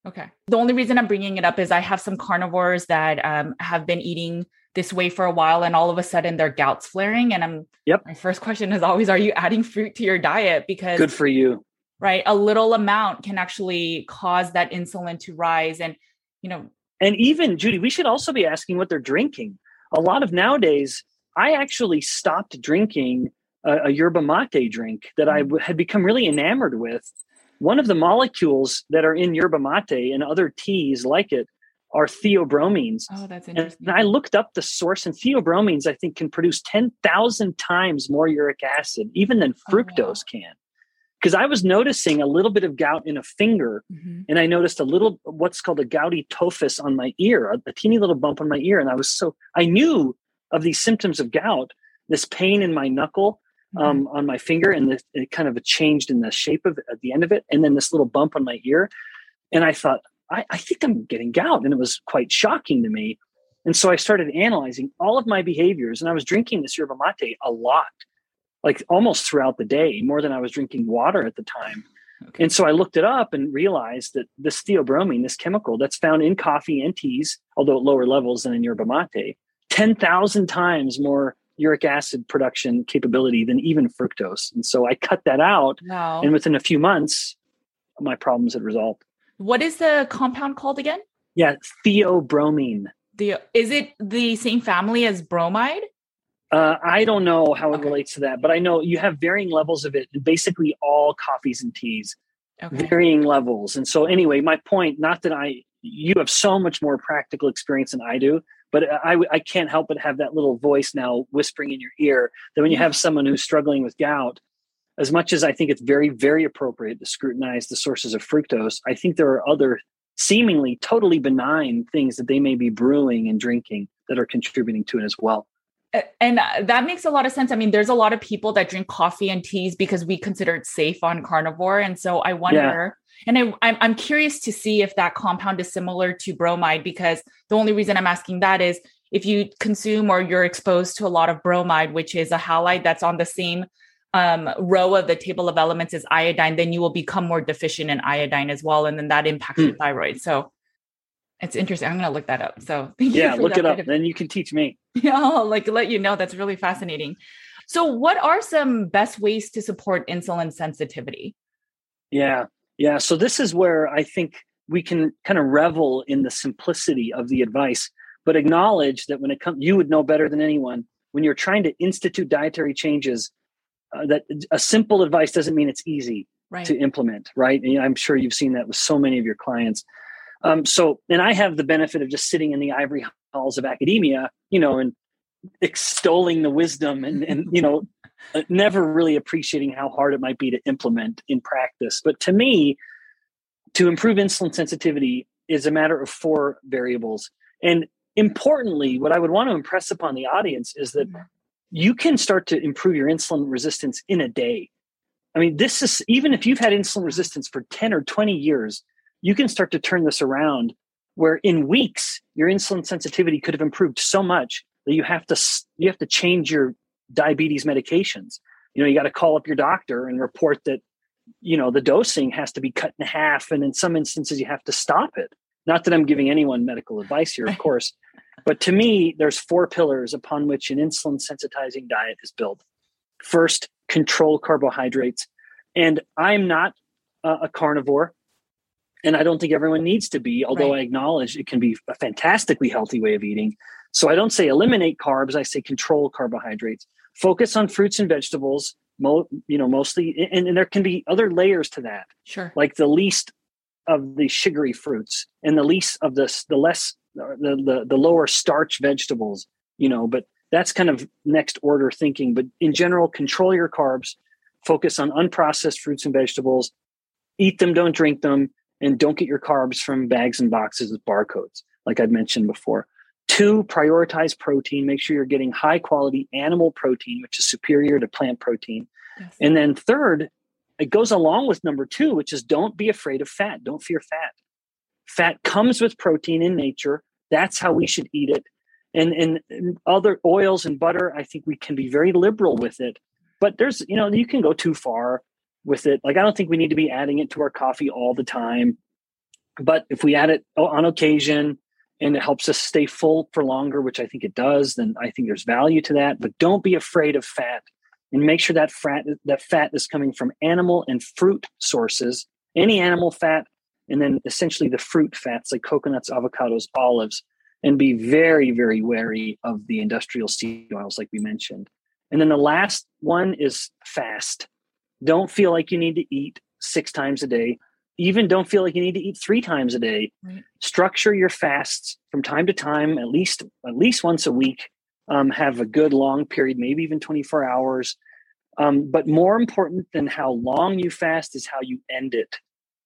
Okay. The only reason i'm bringing it up is i have some carnivores that um, have been eating this way for a while and all of a sudden their gout's flaring and i'm yep. my first question is always are you adding fruit to your diet? Because good for you. right a little amount can actually cause that insulin to rise and you know and even judy we should also be asking what they're drinking. A lot of nowadays i actually stopped drinking a, a yerba mate drink that i mm. had become really enamored with one of the molecules that are in yerba mate and other teas like it are theobromines. Oh, that's interesting. And I looked up the source, and theobromines, I think, can produce 10,000 times more uric acid, even than fructose oh, wow. can. Because I was noticing a little bit of gout in a finger, mm-hmm. and I noticed a little, what's called a gouty tophus on my ear, a, a teeny little bump on my ear. And I was so, I knew of these symptoms of gout, this pain in my knuckle, mm-hmm. um, on my finger, and the, it kind of changed in the shape of it at the end of it, and then this little bump on my ear. And I thought, I, I think I'm getting gout. And it was quite shocking to me. And so I started analyzing all of my behaviors, and I was drinking this yerba mate a lot, like almost throughout the day, more than I was drinking water at the time. Okay. And so I looked it up and realized that this theobromine, this chemical that's found in coffee and teas, although at lower levels than in yerba mate, 10,000 times more uric acid production capability than even fructose. And so I cut that out. Wow. And within a few months, my problems had resolved. What is the compound called again? Yeah, theobromine. The is it the same family as bromide? Uh, I don't know how it okay. relates to that, but I know you have varying levels of it in basically all coffees and teas, okay. varying levels. And so, anyway, my point, not that I, you have so much more practical experience than I do, but I, I can't help but have that little voice now whispering in your ear that when you have someone who's struggling with gout, as much as I think it's very, very appropriate to scrutinize the sources of fructose, I think there are other seemingly totally benign things that they may be brewing and drinking that are contributing to it as well. And uh, that makes a lot of sense. I mean, there's a lot of people that drink coffee and teas because we consider it safe on carnivore. And so I wonder, yeah. And I, I'm, I'm curious to see if that compound is similar to bromide because the only reason I'm asking that is if you consume or you're exposed to a lot of bromide, which is a halide that's on the same um, row of the table of elements as iodine, then you will become more deficient in iodine as well. And then that impacts mm. your thyroid. So it's interesting. I'm going to look that up. So thank you. yeah, look it up. Of, then you can teach me. Yeah, I'll like let you know. That's really fascinating. So what are some best ways to support insulin sensitivity? Yeah. Yeah. So this is where I think we can kind of revel in the simplicity of the advice, but acknowledge that when it comes, you would know better than anyone when you're trying to institute dietary changes uh, that a simple advice doesn't mean it's easy right. to implement, right? And I'm sure you've seen that with so many of your clients. Um, so, and I have the benefit of just sitting in the ivory halls of academia, you know, and extolling the wisdom and, and you know, never really appreciating how hard it might be to implement in practice. But to me, to improve insulin sensitivity is a matter of four variables. And importantly, what I would want to impress upon the audience is that mm-hmm you can start to improve your insulin resistance in a day. I mean, this is even if you've had insulin resistance for 10 or 20 years, you can start to turn this around where in weeks your insulin sensitivity could have improved so much that you have to you have to change your diabetes medications. You know, you got to call up your doctor and report that you know the dosing has to be cut in half and in some instances you have to stop it. Not that I'm giving anyone medical advice here, of course, but to me, there's four pillars upon which an insulin sensitizing diet is built. First, control carbohydrates. And I'm not uh, a carnivore. And I don't think everyone needs to be, although right. I acknowledge it can be a fantastically healthy way of eating. So I don't say eliminate carbs, I say control carbohydrates. Focus on fruits and vegetables, mo- you know, mostly and, and there can be other layers to that. Sure. Like the least of the sugary fruits and the least of the the less uh, the, the the lower starch vegetables, you know, but that's kind of next order thinking. But in general, control your carbs, focus on unprocessed fruits and vegetables, eat them, don't drink them, and don't get your carbs from bags and boxes with barcodes, like I'd mentioned before. Two, prioritize protein. Make sure you're getting high quality animal protein, which is superior to plant protein. Yes. And then third, it goes along with number two, which is don't be afraid of fat. Don't fear fat. Fat comes with protein in nature. That's how we should eat it. And, and, and other oils and butter, I think we can be very liberal with it. But there's, you know, you can go too far with it. Like, I don't think we need to be adding it to our coffee all the time. But if we add it on occasion and it helps us stay full for longer, which I think it does, then I think there's value to that. But don't be afraid of fat and make sure that fat that fat is coming from animal and fruit sources any animal fat and then essentially the fruit fats like coconuts avocados olives and be very very wary of the industrial seed oils like we mentioned. And then the last one is fast. Don't feel like you need to eat six times a day even don't feel like you need to eat three times a day right. structure your fasts from time to time at least at least once a week um, have a good long period, maybe even 24 hours. Um, but more important than how long you fast is how you end it.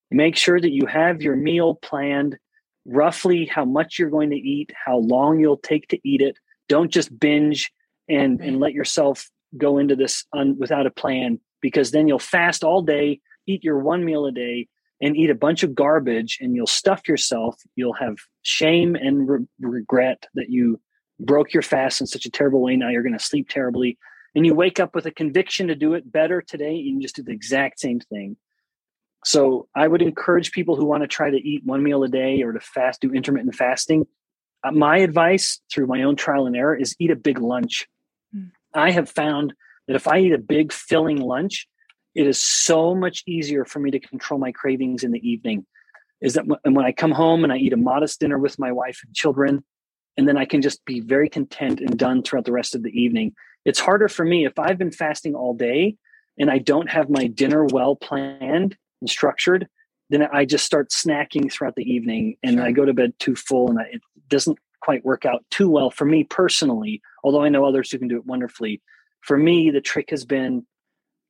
Make sure that you have your meal planned, roughly how much you're going to eat, how long you'll take to eat it. Don't just binge and, and let yourself go into this un, without a plan because then you'll fast all day, eat your one meal a day, and eat a bunch of garbage and you'll stuff yourself. You'll have shame and re- regret that you broke your fast in such a terrible way. Now you're going to sleep terribly. And you wake up with a conviction to do it better today. and You just do the exact same thing. So I would encourage people who want to try to eat one meal a day or to fast, do intermittent fasting. Uh, my advice through my own trial and error is eat a big lunch. Mm. I have found that if I eat a big filling lunch, it is so much easier for me to control my cravings in the evening. Is that and when I come home and I eat a modest dinner with my wife and children, and then I can just be very content and done throughout the rest of the evening. It's harder for me if I've been fasting all day and I don't have my dinner well planned and structured, then I just start snacking throughout the evening and. I go to bed too full and I, it doesn't quite work out too well for me personally, although I know others who can do it wonderfully. For me, the trick has been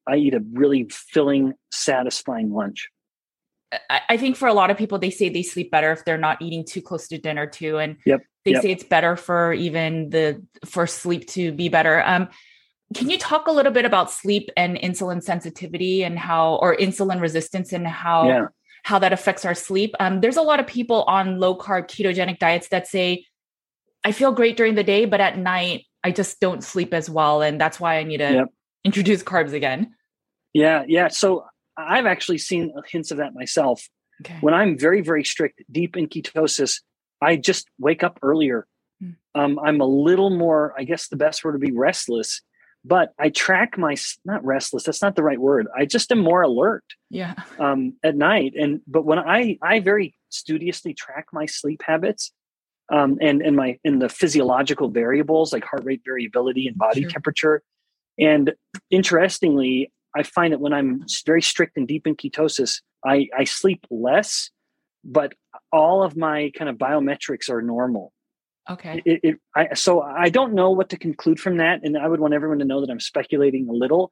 I eat a really filling, satisfying lunch. I think for a lot of people, they say they sleep better if they're not eating too close to dinner too. And yep, they yep. say it's better for even the for sleep to be better. Um, can you talk a little bit about sleep and insulin sensitivity and how or insulin resistance and how yeah. how that affects our sleep? Um, there's a lot of people on low carb ketogenic diets that say, I feel great during the day, but at night I just don't sleep as well. And that's why I need to yep. introduce carbs again. Yeah, yeah. So I've actually seen hints of that myself. Okay. When I'm very, very strict, deep in ketosis, I just wake up earlier. Mm. Um, I'm a little more, I guess the best word would be restless, but I track my, not restless, that's not the right word. I just am more alert. Yeah. Um, at night. And, but when I, I very studiously track my sleep habits, um, and, and my, in the physiological variables like heart rate variability and body sure. temperature. And interestingly, I find that when I'm very strict and deep in ketosis, I, I sleep less, but all of my kind of biometrics are normal. Okay. It, it, I, so I don't know what to conclude from that, and I would want everyone to know that I'm speculating a little.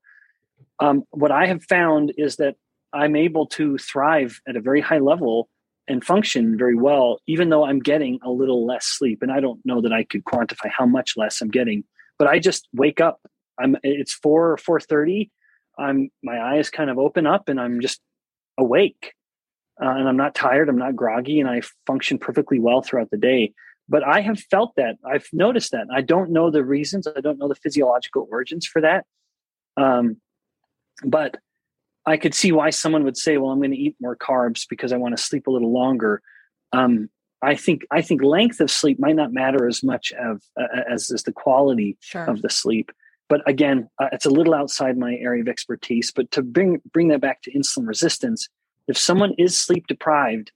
Um, what I have found is that I'm able to thrive at a very high level and function very well, even though I'm getting a little less sleep. And I don't know that I could quantify how much less I'm getting, but I just wake up. I'm it's four or four thirty, I'm my eyes kind of open up and I'm just awake. Uh, and I'm not tired, I'm not groggy, and I function perfectly well throughout the day. But I have felt that. I've noticed that. I don't know the reasons. I don't know the physiological origins for that. Um, but I could see why someone would say, "Well, I'm going to eat more carbs because I want to sleep a little longer." Um, I think I think length of sleep might not matter as much of, uh, as as the quality sure. of the sleep but again, uh, it's a little outside my area of expertise. But to bring bring that back to insulin resistance, if someone is sleep deprived,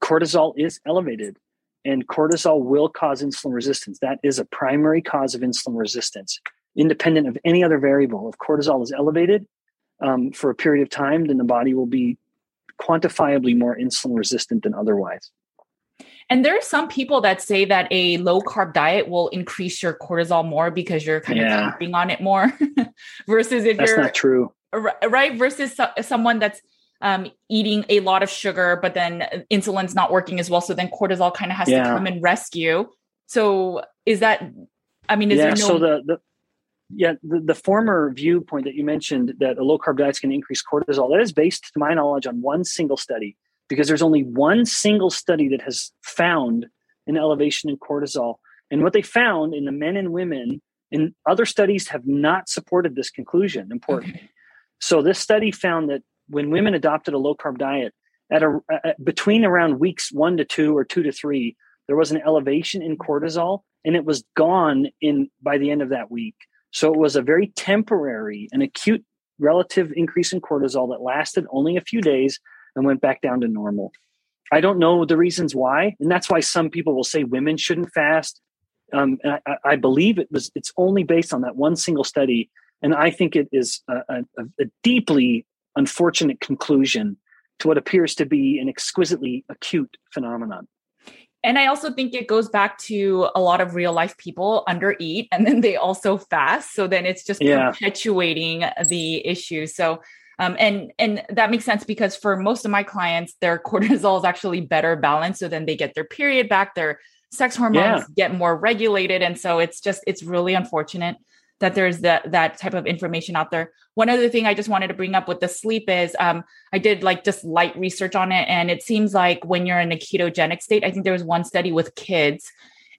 cortisol is elevated and cortisol will cause insulin resistance. That is a primary cause of insulin resistance, independent of any other variable. If cortisol is elevated um, for a period of time, then the body will be quantifiably more insulin resistant than otherwise. And there are some people that say that a low carb diet will increase your cortisol more because you're kind yeah. of tapping on it more versus if that's you're not true. Right. Versus someone that's um, eating a lot of sugar, but then insulin's not working as well. So then cortisol kind of has yeah. to come and rescue. So is that, I mean, is yeah, there no. So the, the, yeah, the, the former viewpoint that you mentioned that a low carb diet is going to increase cortisol, that is based, to my knowledge, on one single study because there's only one single study that has found an elevation in cortisol. And what they found in the men and women, and other studies have not supported this conclusion, important. Okay. So this study found that when women adopted a low carb diet at a at between around weeks one to two or two to three, there was an elevation in cortisol, and it was gone in by the end of that week. So it was a very temporary and acute relative increase in cortisol that lasted only a few days and went back down to normal. I don't know the reasons why, and that's why some people will say women shouldn't fast. Um, I, I, believe it was it's only based on that one single study, and I think it is a, a, a deeply unfortunate conclusion to what appears to be an exquisitely acute phenomenon. And I also think it goes back to a lot of real life people under eat and then they also fast. So then it's just yeah. perpetuating the issue. So um, and and that makes sense because for most of my clients, their cortisol is actually better balanced. So then they get their period back, their sex hormones yeah. get more regulated. And so it's just it's really unfortunate that there's that that type of information out there. One other thing I just wanted to bring up with the sleep is um, I did like just light research on it, and it seems like when you're in a ketogenic state, I think there was one study with kids,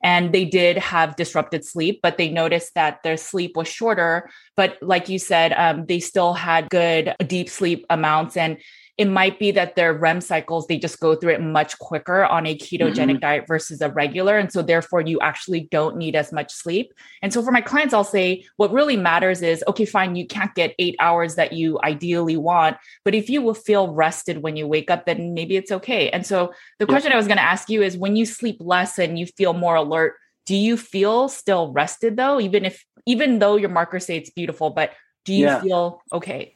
and they did have disrupted sleep, but they noticed that their sleep was shorter. But like you said, um, they still had good deep sleep amounts, and it might be that their REM cycles, they just go through it much quicker on a ketogenic mm-hmm. diet versus a regular. And so therefore you actually don't need as much sleep. And so for my clients, I'll say what really matters is, okay, fine, you can't get eight hours that you ideally want, but if you will feel rested when you wake up, then maybe it's okay. And so the question I was going to ask you is when you sleep less and you feel more alert, do you feel still rested though? Even if, even though your markers say it's beautiful, but do you yeah. feel okay?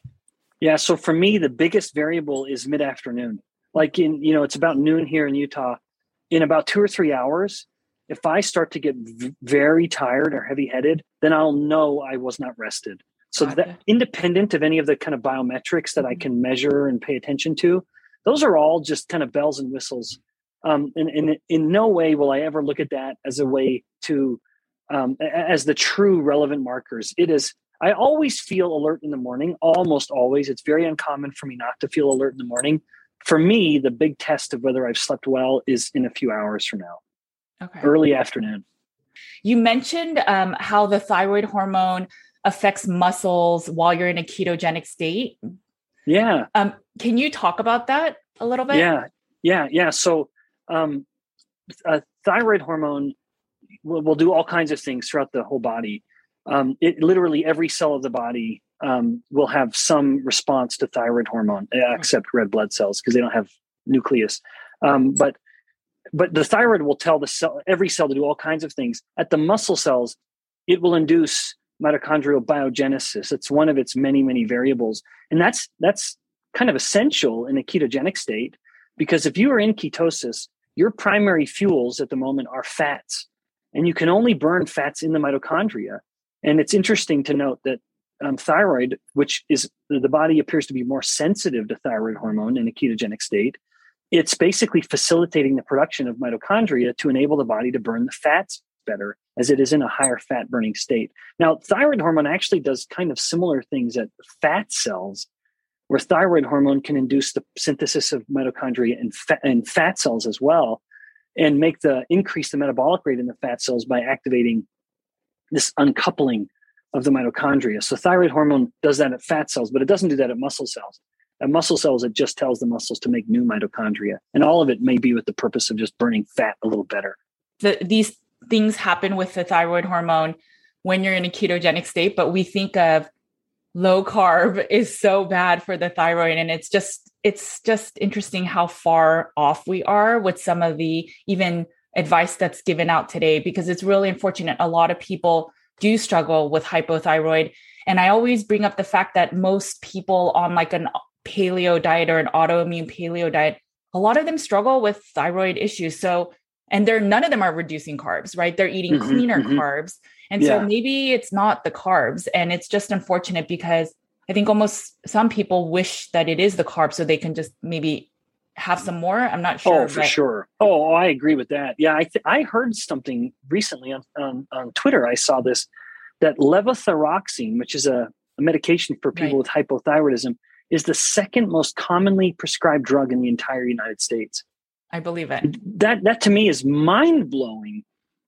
Yeah. So for me, the biggest variable is mid afternoon. Like in, you know, it's about noon here in Utah. In about two or three hours, if I start to get v- very tired or heavy headed, then I'll know I was not rested. So that independent of any of the kind of biometrics that I mm-hmm. can measure and pay attention to, those are all just kind of bells and whistles. Um, and, and in no way will I ever look at that as a way to, um, as the true relevant markers. It is I always feel alert in the morning, almost always. It's very uncommon for me not to feel alert in the morning. For me, the big test of whether I've slept well is in a few hours from now, okay. early afternoon. You mentioned um, how the thyroid hormone affects muscles while you're in a ketogenic state. Yeah. Um, can you talk about that a little bit? Yeah. Yeah. Yeah. So, um, thyroid hormone will, will do all kinds of things throughout the whole body um, it literally every cell of the body um, will have some response to thyroid hormone, except red blood cells because they don't have nucleus. Um, but but the thyroid will tell the cell every cell to do all kinds of things. At the muscle cells, it will induce mitochondrial biogenesis. It's one of its many many variables, and that's that's kind of essential in a ketogenic state because if you are in ketosis, your primary fuels at the moment are fats, and you can only burn fats in the mitochondria. And it's interesting to note that um, thyroid, which is the body appears to be more sensitive to thyroid hormone in a ketogenic state, it's basically facilitating the production of mitochondria to enable the body to burn the fats better as it is in a higher fat burning state. Now, thyroid hormone actually does kind of similar things at fat cells, where thyroid hormone can induce the synthesis of mitochondria in fat, in fat cells as well, and make the increase the metabolic rate in the fat cells by activating this uncoupling of the mitochondria. So thyroid hormone does that at fat cells, but it doesn't do that at muscle cells. At muscle cells, it just tells the muscles to make new mitochondria. And all of it may be with the purpose of just burning fat a little better. The, these things happen with the thyroid hormone when you're in a ketogenic state, but we think of low carb is so bad for the thyroid and it's just it's just interesting how far off we are with some of the even advice that's given out today because it's really unfortunate. A lot of people do struggle with hypothyroid. And I always bring up the fact that most people on like an paleo diet or an autoimmune paleo diet, a lot of them struggle with thyroid issues. So, and they're none of them are reducing carbs, right? They're eating mm-hmm, cleaner mm-hmm. carbs. And yeah. so maybe it's not the carbs. And it's just unfortunate because I think almost some people wish that it is the carbs so they can just maybe have some more. I'm not oh, sure. Oh, for but... sure. Oh, oh, I agree with that. Yeah, I th- I heard something recently on, on, on Twitter. I saw this that levothyroxine, which is a, a medication for people right. with hypothyroidism, is the second most commonly prescribed drug in the entire United States. I believe it. That that to me is mind blowing.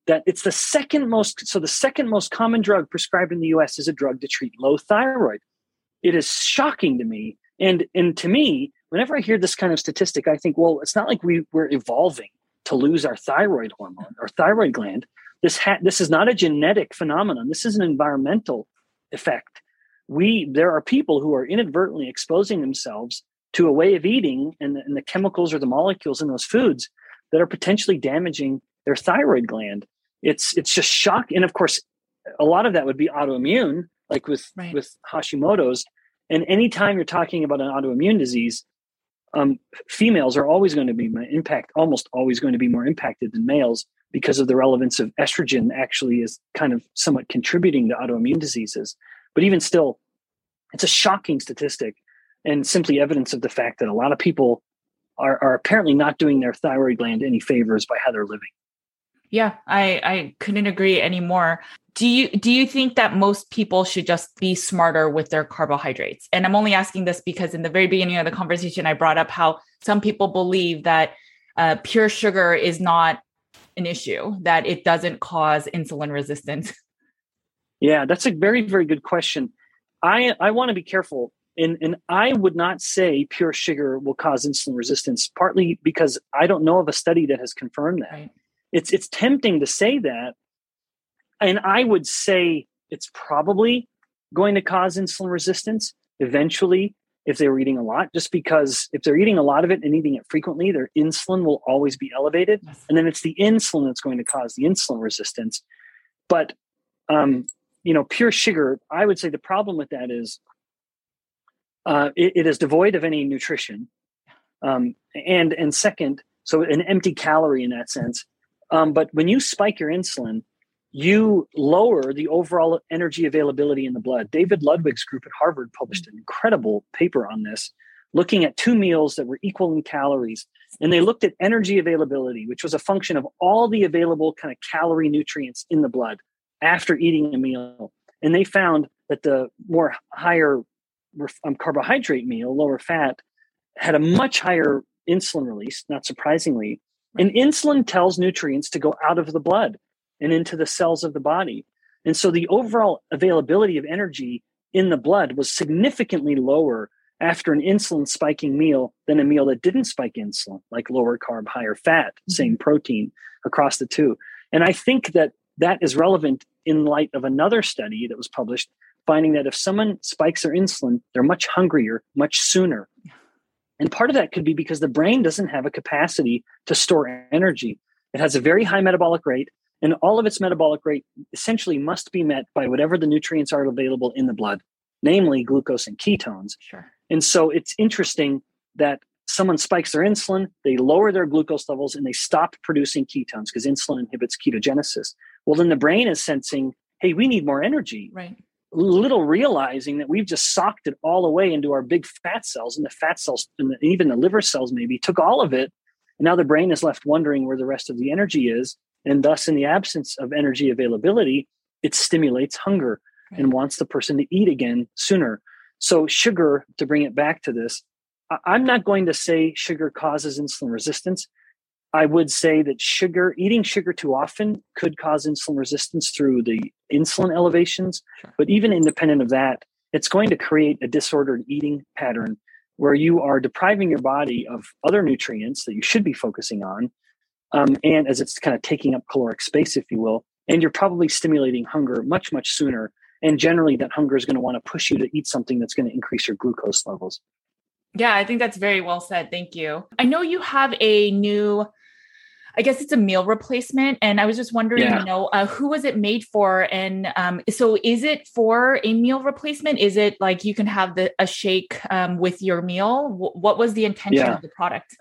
That it's the second most. So the second most common drug prescribed in the U.S. is a drug to treat low thyroid. It is shocking to me, and and to me, whenever I hear this kind of statistic, I think, well, it's not like we we're evolving to lose our thyroid hormone or thyroid gland. This ha- this is not a genetic phenomenon. This is an environmental effect. We there are people who are inadvertently exposing themselves to a way of eating and the, and the chemicals or the molecules in those foods that are potentially damaging their thyroid gland. It's it's just shock, and of course, a lot of that would be autoimmune, like with right. with Hashimoto's. And anytime you're talking about an autoimmune disease, um, females are always going to be my impact almost always going to be more impacted than males because of the relevance of estrogen actually is kind of somewhat contributing to autoimmune diseases. But even still it's a shocking statistic and simply evidence of the fact that a lot of people are, are apparently not doing their thyroid gland any favors by how they're living yeah i i couldn't agree anymore. Do you do you think that most people should just be smarter with their carbohydrates? And i'm only asking this because in the very beginning of the conversation i brought up how some people believe that uh, pure sugar is not an issue that it doesn't cause insulin resistance. Yeah that's a very very good question. I i want to be careful and and i would not say pure sugar will cause insulin resistance partly because i don't know of a study that has confirmed that. Right. It's it's tempting to say that and I would say it's probably going to cause insulin resistance eventually if they were eating a lot, just because if they're eating a lot of it and eating it frequently, their insulin will always be elevated. And then it's the insulin that's going to cause the insulin resistance. But, um, you know, pure sugar, I would say the problem with that is uh, it, it is devoid of any nutrition. Um, and, and second, so an empty calorie in that sense. Um, but when you spike your insulin, you lower the overall energy availability in the blood. David Ludwig's group at Harvard published an incredible paper on this, looking at two meals that were equal in calories. And they looked at energy availability, which was a function of all the available kind of calorie nutrients in the blood after eating a meal. And they found that the more higher um, carbohydrate meal, lower fat, had a much higher insulin release, not surprisingly. And insulin tells nutrients to go out of the blood and into the cells of the body. And so the overall availability of energy in the blood was significantly lower after an insulin spiking meal than a meal that didn't spike insulin, like lower carb, higher fat, mm-hmm. same protein across the two. And I think that that is relevant in light of another study that was published finding that if someone spikes their insulin, they're much hungrier much sooner. And part of that could be because the brain doesn't have a capacity to store energy. It has a very high metabolic rate and all of its metabolic rate essentially must be met by whatever the nutrients are available in the blood, namely glucose and ketones. Sure. And so it's interesting that someone spikes their insulin, they lower their glucose levels, and they stop producing ketones because insulin inhibits ketogenesis. Well, then the brain is sensing, hey, we need more energy. Right. Little realizing that we've just socked it all away into our big fat cells, and the fat cells, and the, even the liver cells, maybe took all of it. And now the brain is left wondering where the rest of the energy is. And thus, in the absence of energy availability, it stimulates hunger right. and wants the person to eat again sooner. So, sugar, to bring it back to this, I'm not going to say sugar causes insulin resistance. I would say that sugar, eating sugar too often could cause insulin resistance through the insulin elevations. Sure. But even independent of that, it's going to create a disordered eating pattern where you are depriving your body of other nutrients that you should be focusing on um, and as it's kind of taking up caloric space, if you will, and you're probably stimulating hunger much, much sooner. And generally, that hunger is going to want to push you to eat something that's going to increase your glucose levels. Yeah, I think that's very well said. Thank you. I know you have a new I guess it's a meal replacement. And I was just wondering, yeah. you know, uh, who was it made for? And um, so is it for a meal replacement? Is it like you can have the, a shake um, with your meal? W- what was the intention yeah. of the product?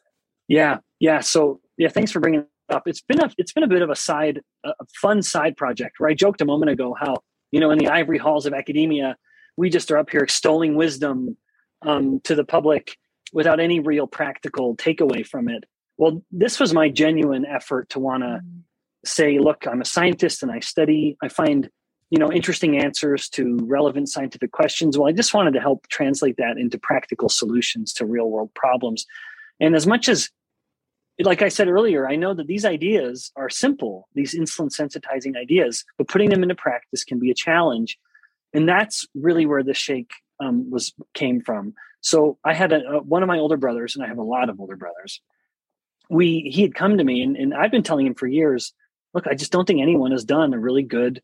Yeah. Yeah. So yeah, thanks for bringing it up. It's been a, it's been a bit of a side, a fun side project where I joked a moment ago how, you know, in the ivory halls of academia, we just are up here extolling wisdom um, to the public without any real practical takeaway from it. Well, this was my genuine effort to want to mm. say, look, I'm a scientist and I study, I find, you know, interesting answers to relevant scientific questions. Well, I just wanted to help translate that into practical solutions to real world problems. And as much as like I said earlier, I know that these ideas are simple, these insulin sensitizing ideas, but putting them into practice can be a challenge. And that's really where the shake um, was came from. So I had a, a, one of my older brothers, and I have a lot of older brothers we he had come to me and, and I've been telling him for years, look, I just don't think anyone has done a really good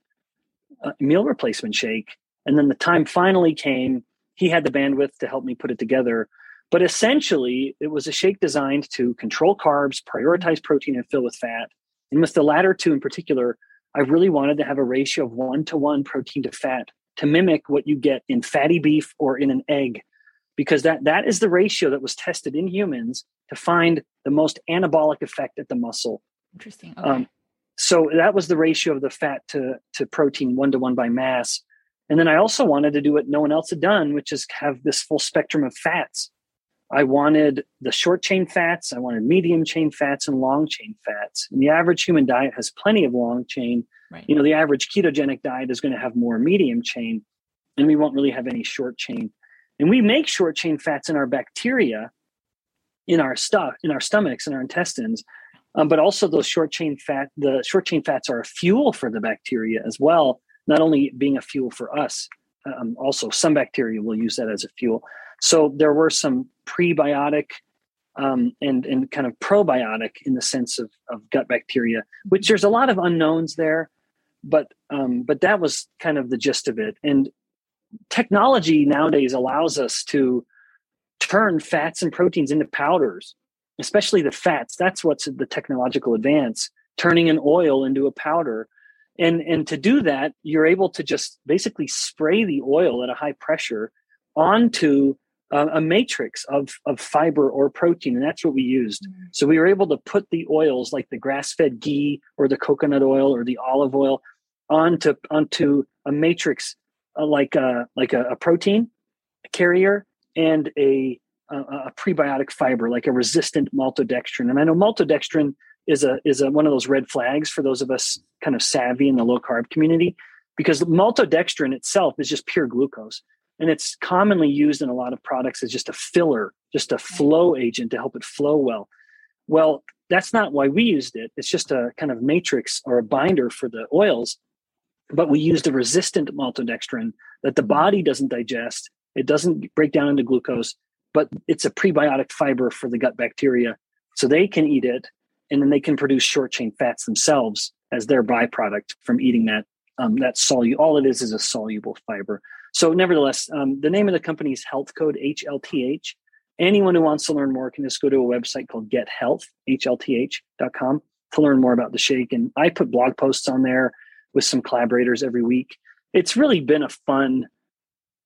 uh, meal replacement shake. And then the time finally came. He had the bandwidth to help me put it together. But essentially, it was a shake designed to control carbs, prioritize protein, and fill with fat. And with the latter two in particular, I really wanted to have a ratio of one to one protein to fat to mimic what you get in fatty beef or in an egg because that that is the ratio that was tested in humans to find the most anabolic effect at the muscle. Interesting. Okay. Um, so that was the ratio of the fat to to protein one to one by mass. And then I also wanted to do what no one else had done, which is have this full spectrum of fats. I wanted the short chain fats, I wanted medium chain fats, and long chain fats. And the average human diet has plenty of long chain. Right. You know, the average ketogenic diet is going to have more medium chain, and we won't really have any short chain. And we make short chain fats in our bacteria, in our stuff, in our stomachs, in our intestines. Um, but also those short chain fat, the short chain fats are a fuel for the bacteria as well, not only being a fuel for us, um, also some bacteria will use that as a fuel. So there were some prebiotic um, and and kind of probiotic in the sense of, of gut bacteria, which there's a lot of unknowns there, but um, but that was kind of the gist of it. And technology nowadays allows us to turn fats and proteins into powders, especially the fats. That's what's the technological advance, turning an oil into a powder. And, and to do that, you're able to just basically spray the oil at a high pressure onto uh, a matrix of, of fiber or protein. And that's what we used. Mm-hmm. So we were able to put the oils like the grass fed ghee or the coconut oil or the olive oil onto, onto a matrix uh, like a like a, a protein carrier and a, a, a prebiotic fiber like a resistant maltodextrin. And I know maltodextrin is a is a, one of those red flags for those of us kind of savvy in the low carb community because maltodextrin itself is just pure glucose and it's commonly used in a lot of products as just a filler just a flow agent to help it flow well well that's not why we used it it's just a kind of matrix or a binder for the oils but we used a resistant maltodextrin that the mm-hmm. body doesn't digest. It doesn't break down into glucose, but it's a prebiotic fiber for the gut bacteria. So they can eat it and then they can produce short chain fats themselves as their byproduct from eating that um, that soluble. All it is is a soluble fiber. So, nevertheless, um, the name of the company is Health Code HLTH. Anyone who wants to learn more can just go to a website called Get GetHealth, HLTH.com, to learn more about the shake. And I put blog posts on there with some collaborators every week. It's really been a fun,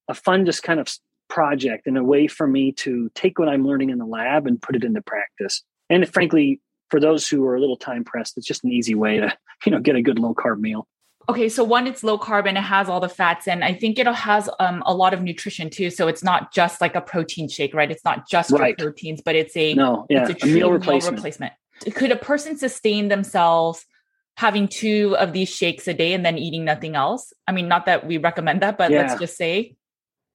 a fun just kind of project and a way for me to take what I'm learning in the lab and put it into practice. And frankly, for those who are a little time pressed, it's just an easy way to, you know, get a good low carb meal. Okay, so one, it's low carb and it has all the fats, and I think it has um, a lot of nutrition too. So it's not just like a protein shake, right? It's not just right. for proteins, but it's a no, yeah, it's a, a meal replacement. meal replacement. Could a person sustain themselves having two of these shakes a day and then eating nothing else? I mean, not that we recommend that, but yeah. let's just say.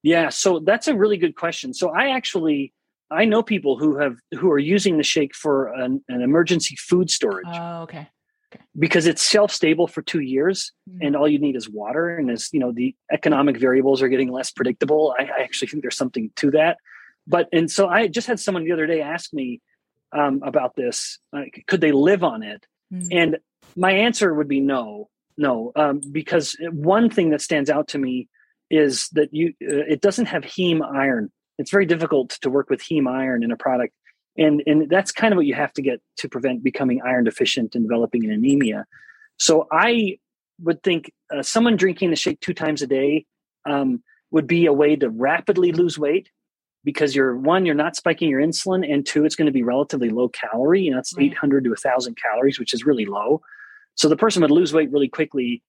Yeah, so that's a really good question. So I actually I know people who have who are using the shake for an, an emergency food storage. Oh, okay. okay. Because it's shelf stable for two years, mm. and all you need is water. And as you know, the economic variables are getting less predictable. I, I actually think there's something to that. But and so I just had someone the other day ask me um, about this. Like, could they live on it? Mm. And my answer would be no, no, um, because one thing that stands out to me is that you uh, it doesn't have heme iron. it's very difficult to work with heme iron in a product. And, and that's kind of what you have to get to prevent becoming iron deficient and developing an anemia. So I would think uh, someone drinking the shake two times a day um, would be a way to rapidly lose weight because you're one, you're not spiking your insulin, and two, it's going to be relatively low calorie. You know, it's right. 800 to 1,000 calories, which is really low. So the person would lose weight really quickly.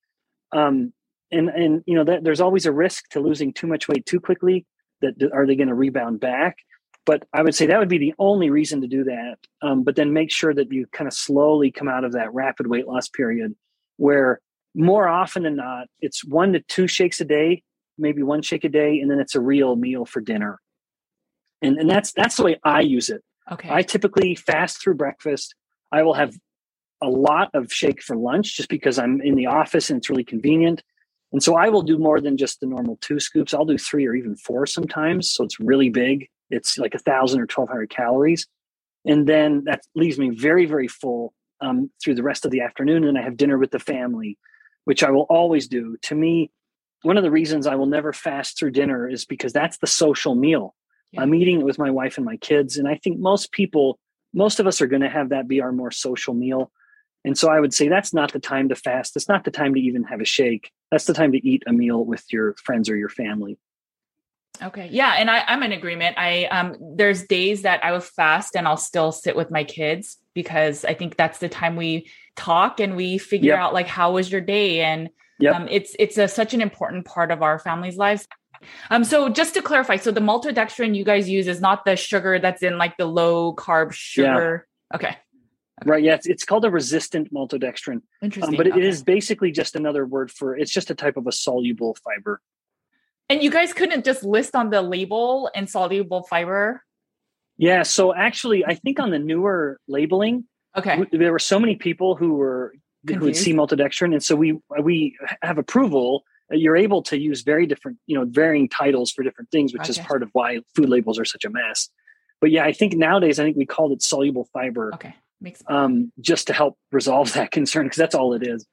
Um, and and you know that there's always a risk to losing too much weight too quickly. That are they going to rebound back? But I would say that would be the only reason to do that. Um, but then make sure that you kind of slowly come out of that rapid weight loss period, where more often than not, it's one to two shakes a day, maybe one shake a day, and then it's a real meal for dinner. And and that's that's the way I use it. Okay. I typically fast through breakfast. I will have a lot of shake for lunch just because I'm in the office and it's really convenient. And so I will do more than just the normal two scoops. I'll do three or even four sometimes. So it's really big. It's like a thousand or twelve hundred calories, and then that leaves me very very full um, through the rest of the afternoon. And I have dinner with the family, which I will always do. To me, one of the reasons I will never fast through dinner is because that's the social meal. Yeah. I'm eating it with my wife and my kids, and I think most people, most of us, are going to have that be our more social meal. And so I would say that's not the time to fast. It's not the time to even have a shake. That's the time to eat a meal with your friends or your family. Okay. Yeah. And I, I'm in agreement. I um there's days that I will fast and I'll still sit with my kids because I think that's the time we talk and we figure yep. out like how was your day and yep. um, it's it's a, such an important part of our family's lives. Um, so just to clarify, so the maltodextrin you guys use is not the sugar that's in like the low carb sugar. Yeah. Okay. Okay. Right. Yeah. It's, it's called a resistant maltodextrin. Interesting. Um, but okay. it is basically just another word for it's just a type of a soluble fiber. And you guys couldn't just list on the label insoluble fiber? Yeah. So actually, I think on the newer labeling, okay, there were so many people who were Confused. who would see maltodextrin, and so we we have approval. You're able to use very different, you know, varying titles for different things, which okay. is part of why food labels are such a mess. But yeah, I think nowadays I think we called it soluble fiber. Okay, um, just to help resolve that concern because that's all it is.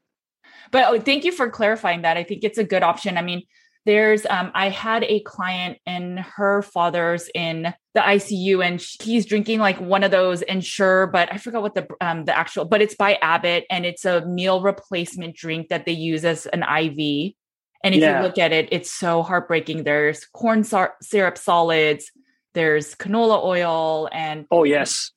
But oh, thank you for clarifying that. I think it's a good option. I mean, there's um, i had a client and her father's in the icu and he's drinking like one of those ensure but i forgot what the um, the actual but it's by abbott and it's a meal replacement drink that they use as an iv and if yeah. you look at it it's so heartbreaking there's corn syrup solids there's canola oil and oh yes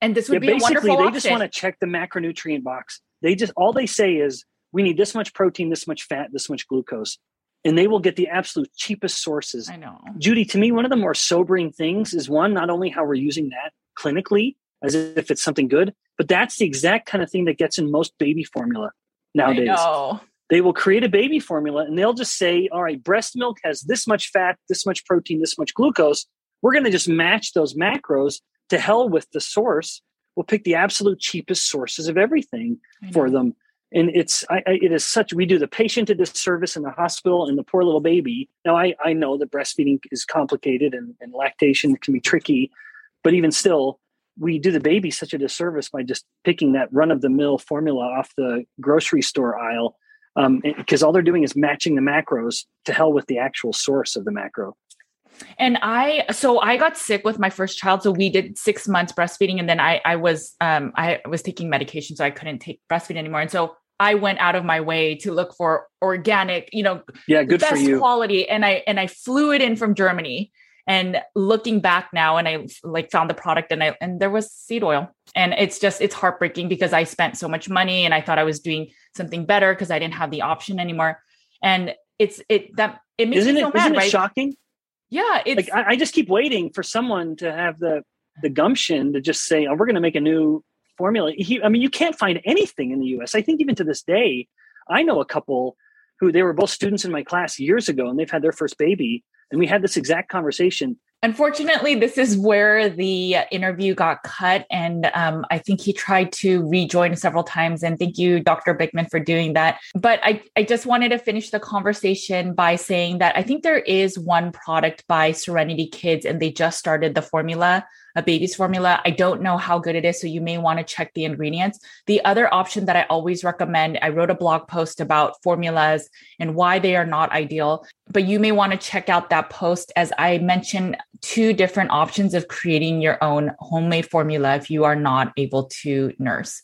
and this would yeah, be basically they option. just want to check the macronutrient box they just all they say is we need this much protein this much fat this much glucose and they will get the absolute cheapest sources. I know. Judy, to me, one of the more sobering things is one, not only how we're using that clinically as if it's something good, but that's the exact kind of thing that gets in most baby formula nowadays. They will create a baby formula and they'll just say, all right, breast milk has this much fat, this much protein, this much glucose. We're going to just match those macros to hell with the source. We'll pick the absolute cheapest sources of everything for them. And it's I, I, it is such we do the patient a disservice in the hospital and the poor little baby. Now i i know that breastfeeding is complicated and, and lactation can be tricky but even still we do the baby such a disservice by just picking that run of the mill formula off the grocery store aisle because um, all they're doing is matching the macros to hell with the actual source of the macro and I, so I got sick with my first child. So we did six months breastfeeding, and then I, I was, um, I was taking medication, so I couldn't take breastfeed anymore. And so I went out of my way to look for organic, you know, yeah, good best quality. And I and I flew it in from Germany. And looking back now, and I like found the product, and I and there was seed oil, and it's just it's heartbreaking because I spent so much money, and I thought I was doing something better because I didn't have the option anymore. And it's it that it makes isn't me so it, mad, isn't right? It shocking. Yeah, it's like I, I just keep waiting for someone to have the the gumption to just say, "Oh, we're going to make a new formula. He, I mean, you can't find anything in the U.S. I think even to this day, I know a couple who they were both students in my class years ago, and they've had their first baby, and we had this exact conversation. Unfortunately, this is where the interview got cut, and um, I think he tried to rejoin several times. And thank you, Dr. Bikman, for doing that. But I, I just wanted to finish the conversation by saying that I think there is one product by Serenity Kids, and they just started the formula a baby's formula. I don't know how good it is, so you may want to check the ingredients. The other option that I always recommend, I wrote a blog post about formulas and why they are not ideal, but you may want to check out that post as I mentioned two different options of creating your own homemade formula if you are not able to nurse.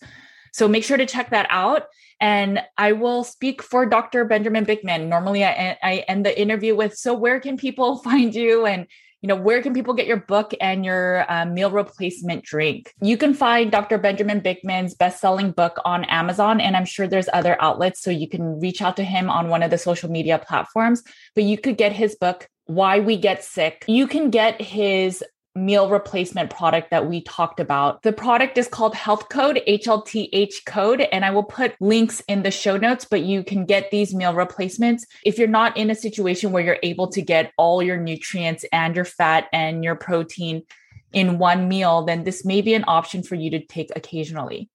So make sure to check that out. And I will speak for Dr. Benjamin Bikman. Normally, I, I end the interview with, "So where can people find you?" and you know where can people get your book and your uh, meal replacement drink? You can find dr benjamin bikman's best-selling book on amazon and i'm sure there's other outlets so you can reach out to him on one of the social media platforms. But you could get his book why we get sick. You can get his meal replacement product that we talked about. The product is called Health Code, HLTH code, and I will put links in the show notes, but you can get these meal replacements if you're not in a situation where you're able to get all your nutrients and your fat and your protein in one meal, then this may be an option for you to take occasionally.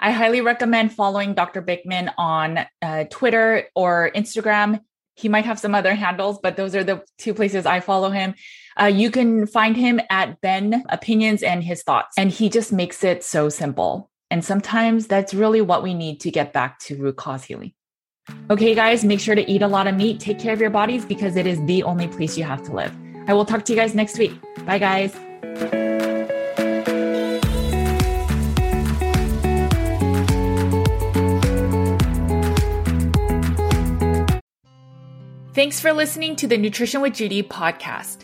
I highly recommend following Dr. Bikman on uh, Twitter or Instagram. He might have some other handles, but those are the two places I follow him. Uh, you can find him at Ben Opinions and His Thoughts, and he just makes it so simple. And sometimes that's really what we need to get back to root cause healing. Okay, guys, make sure to eat a lot of meat. Take care of your bodies because it is the only place you have to live. I will talk to you guys next week. Bye, guys. Thanks for listening to the Nutrition with Judy podcast.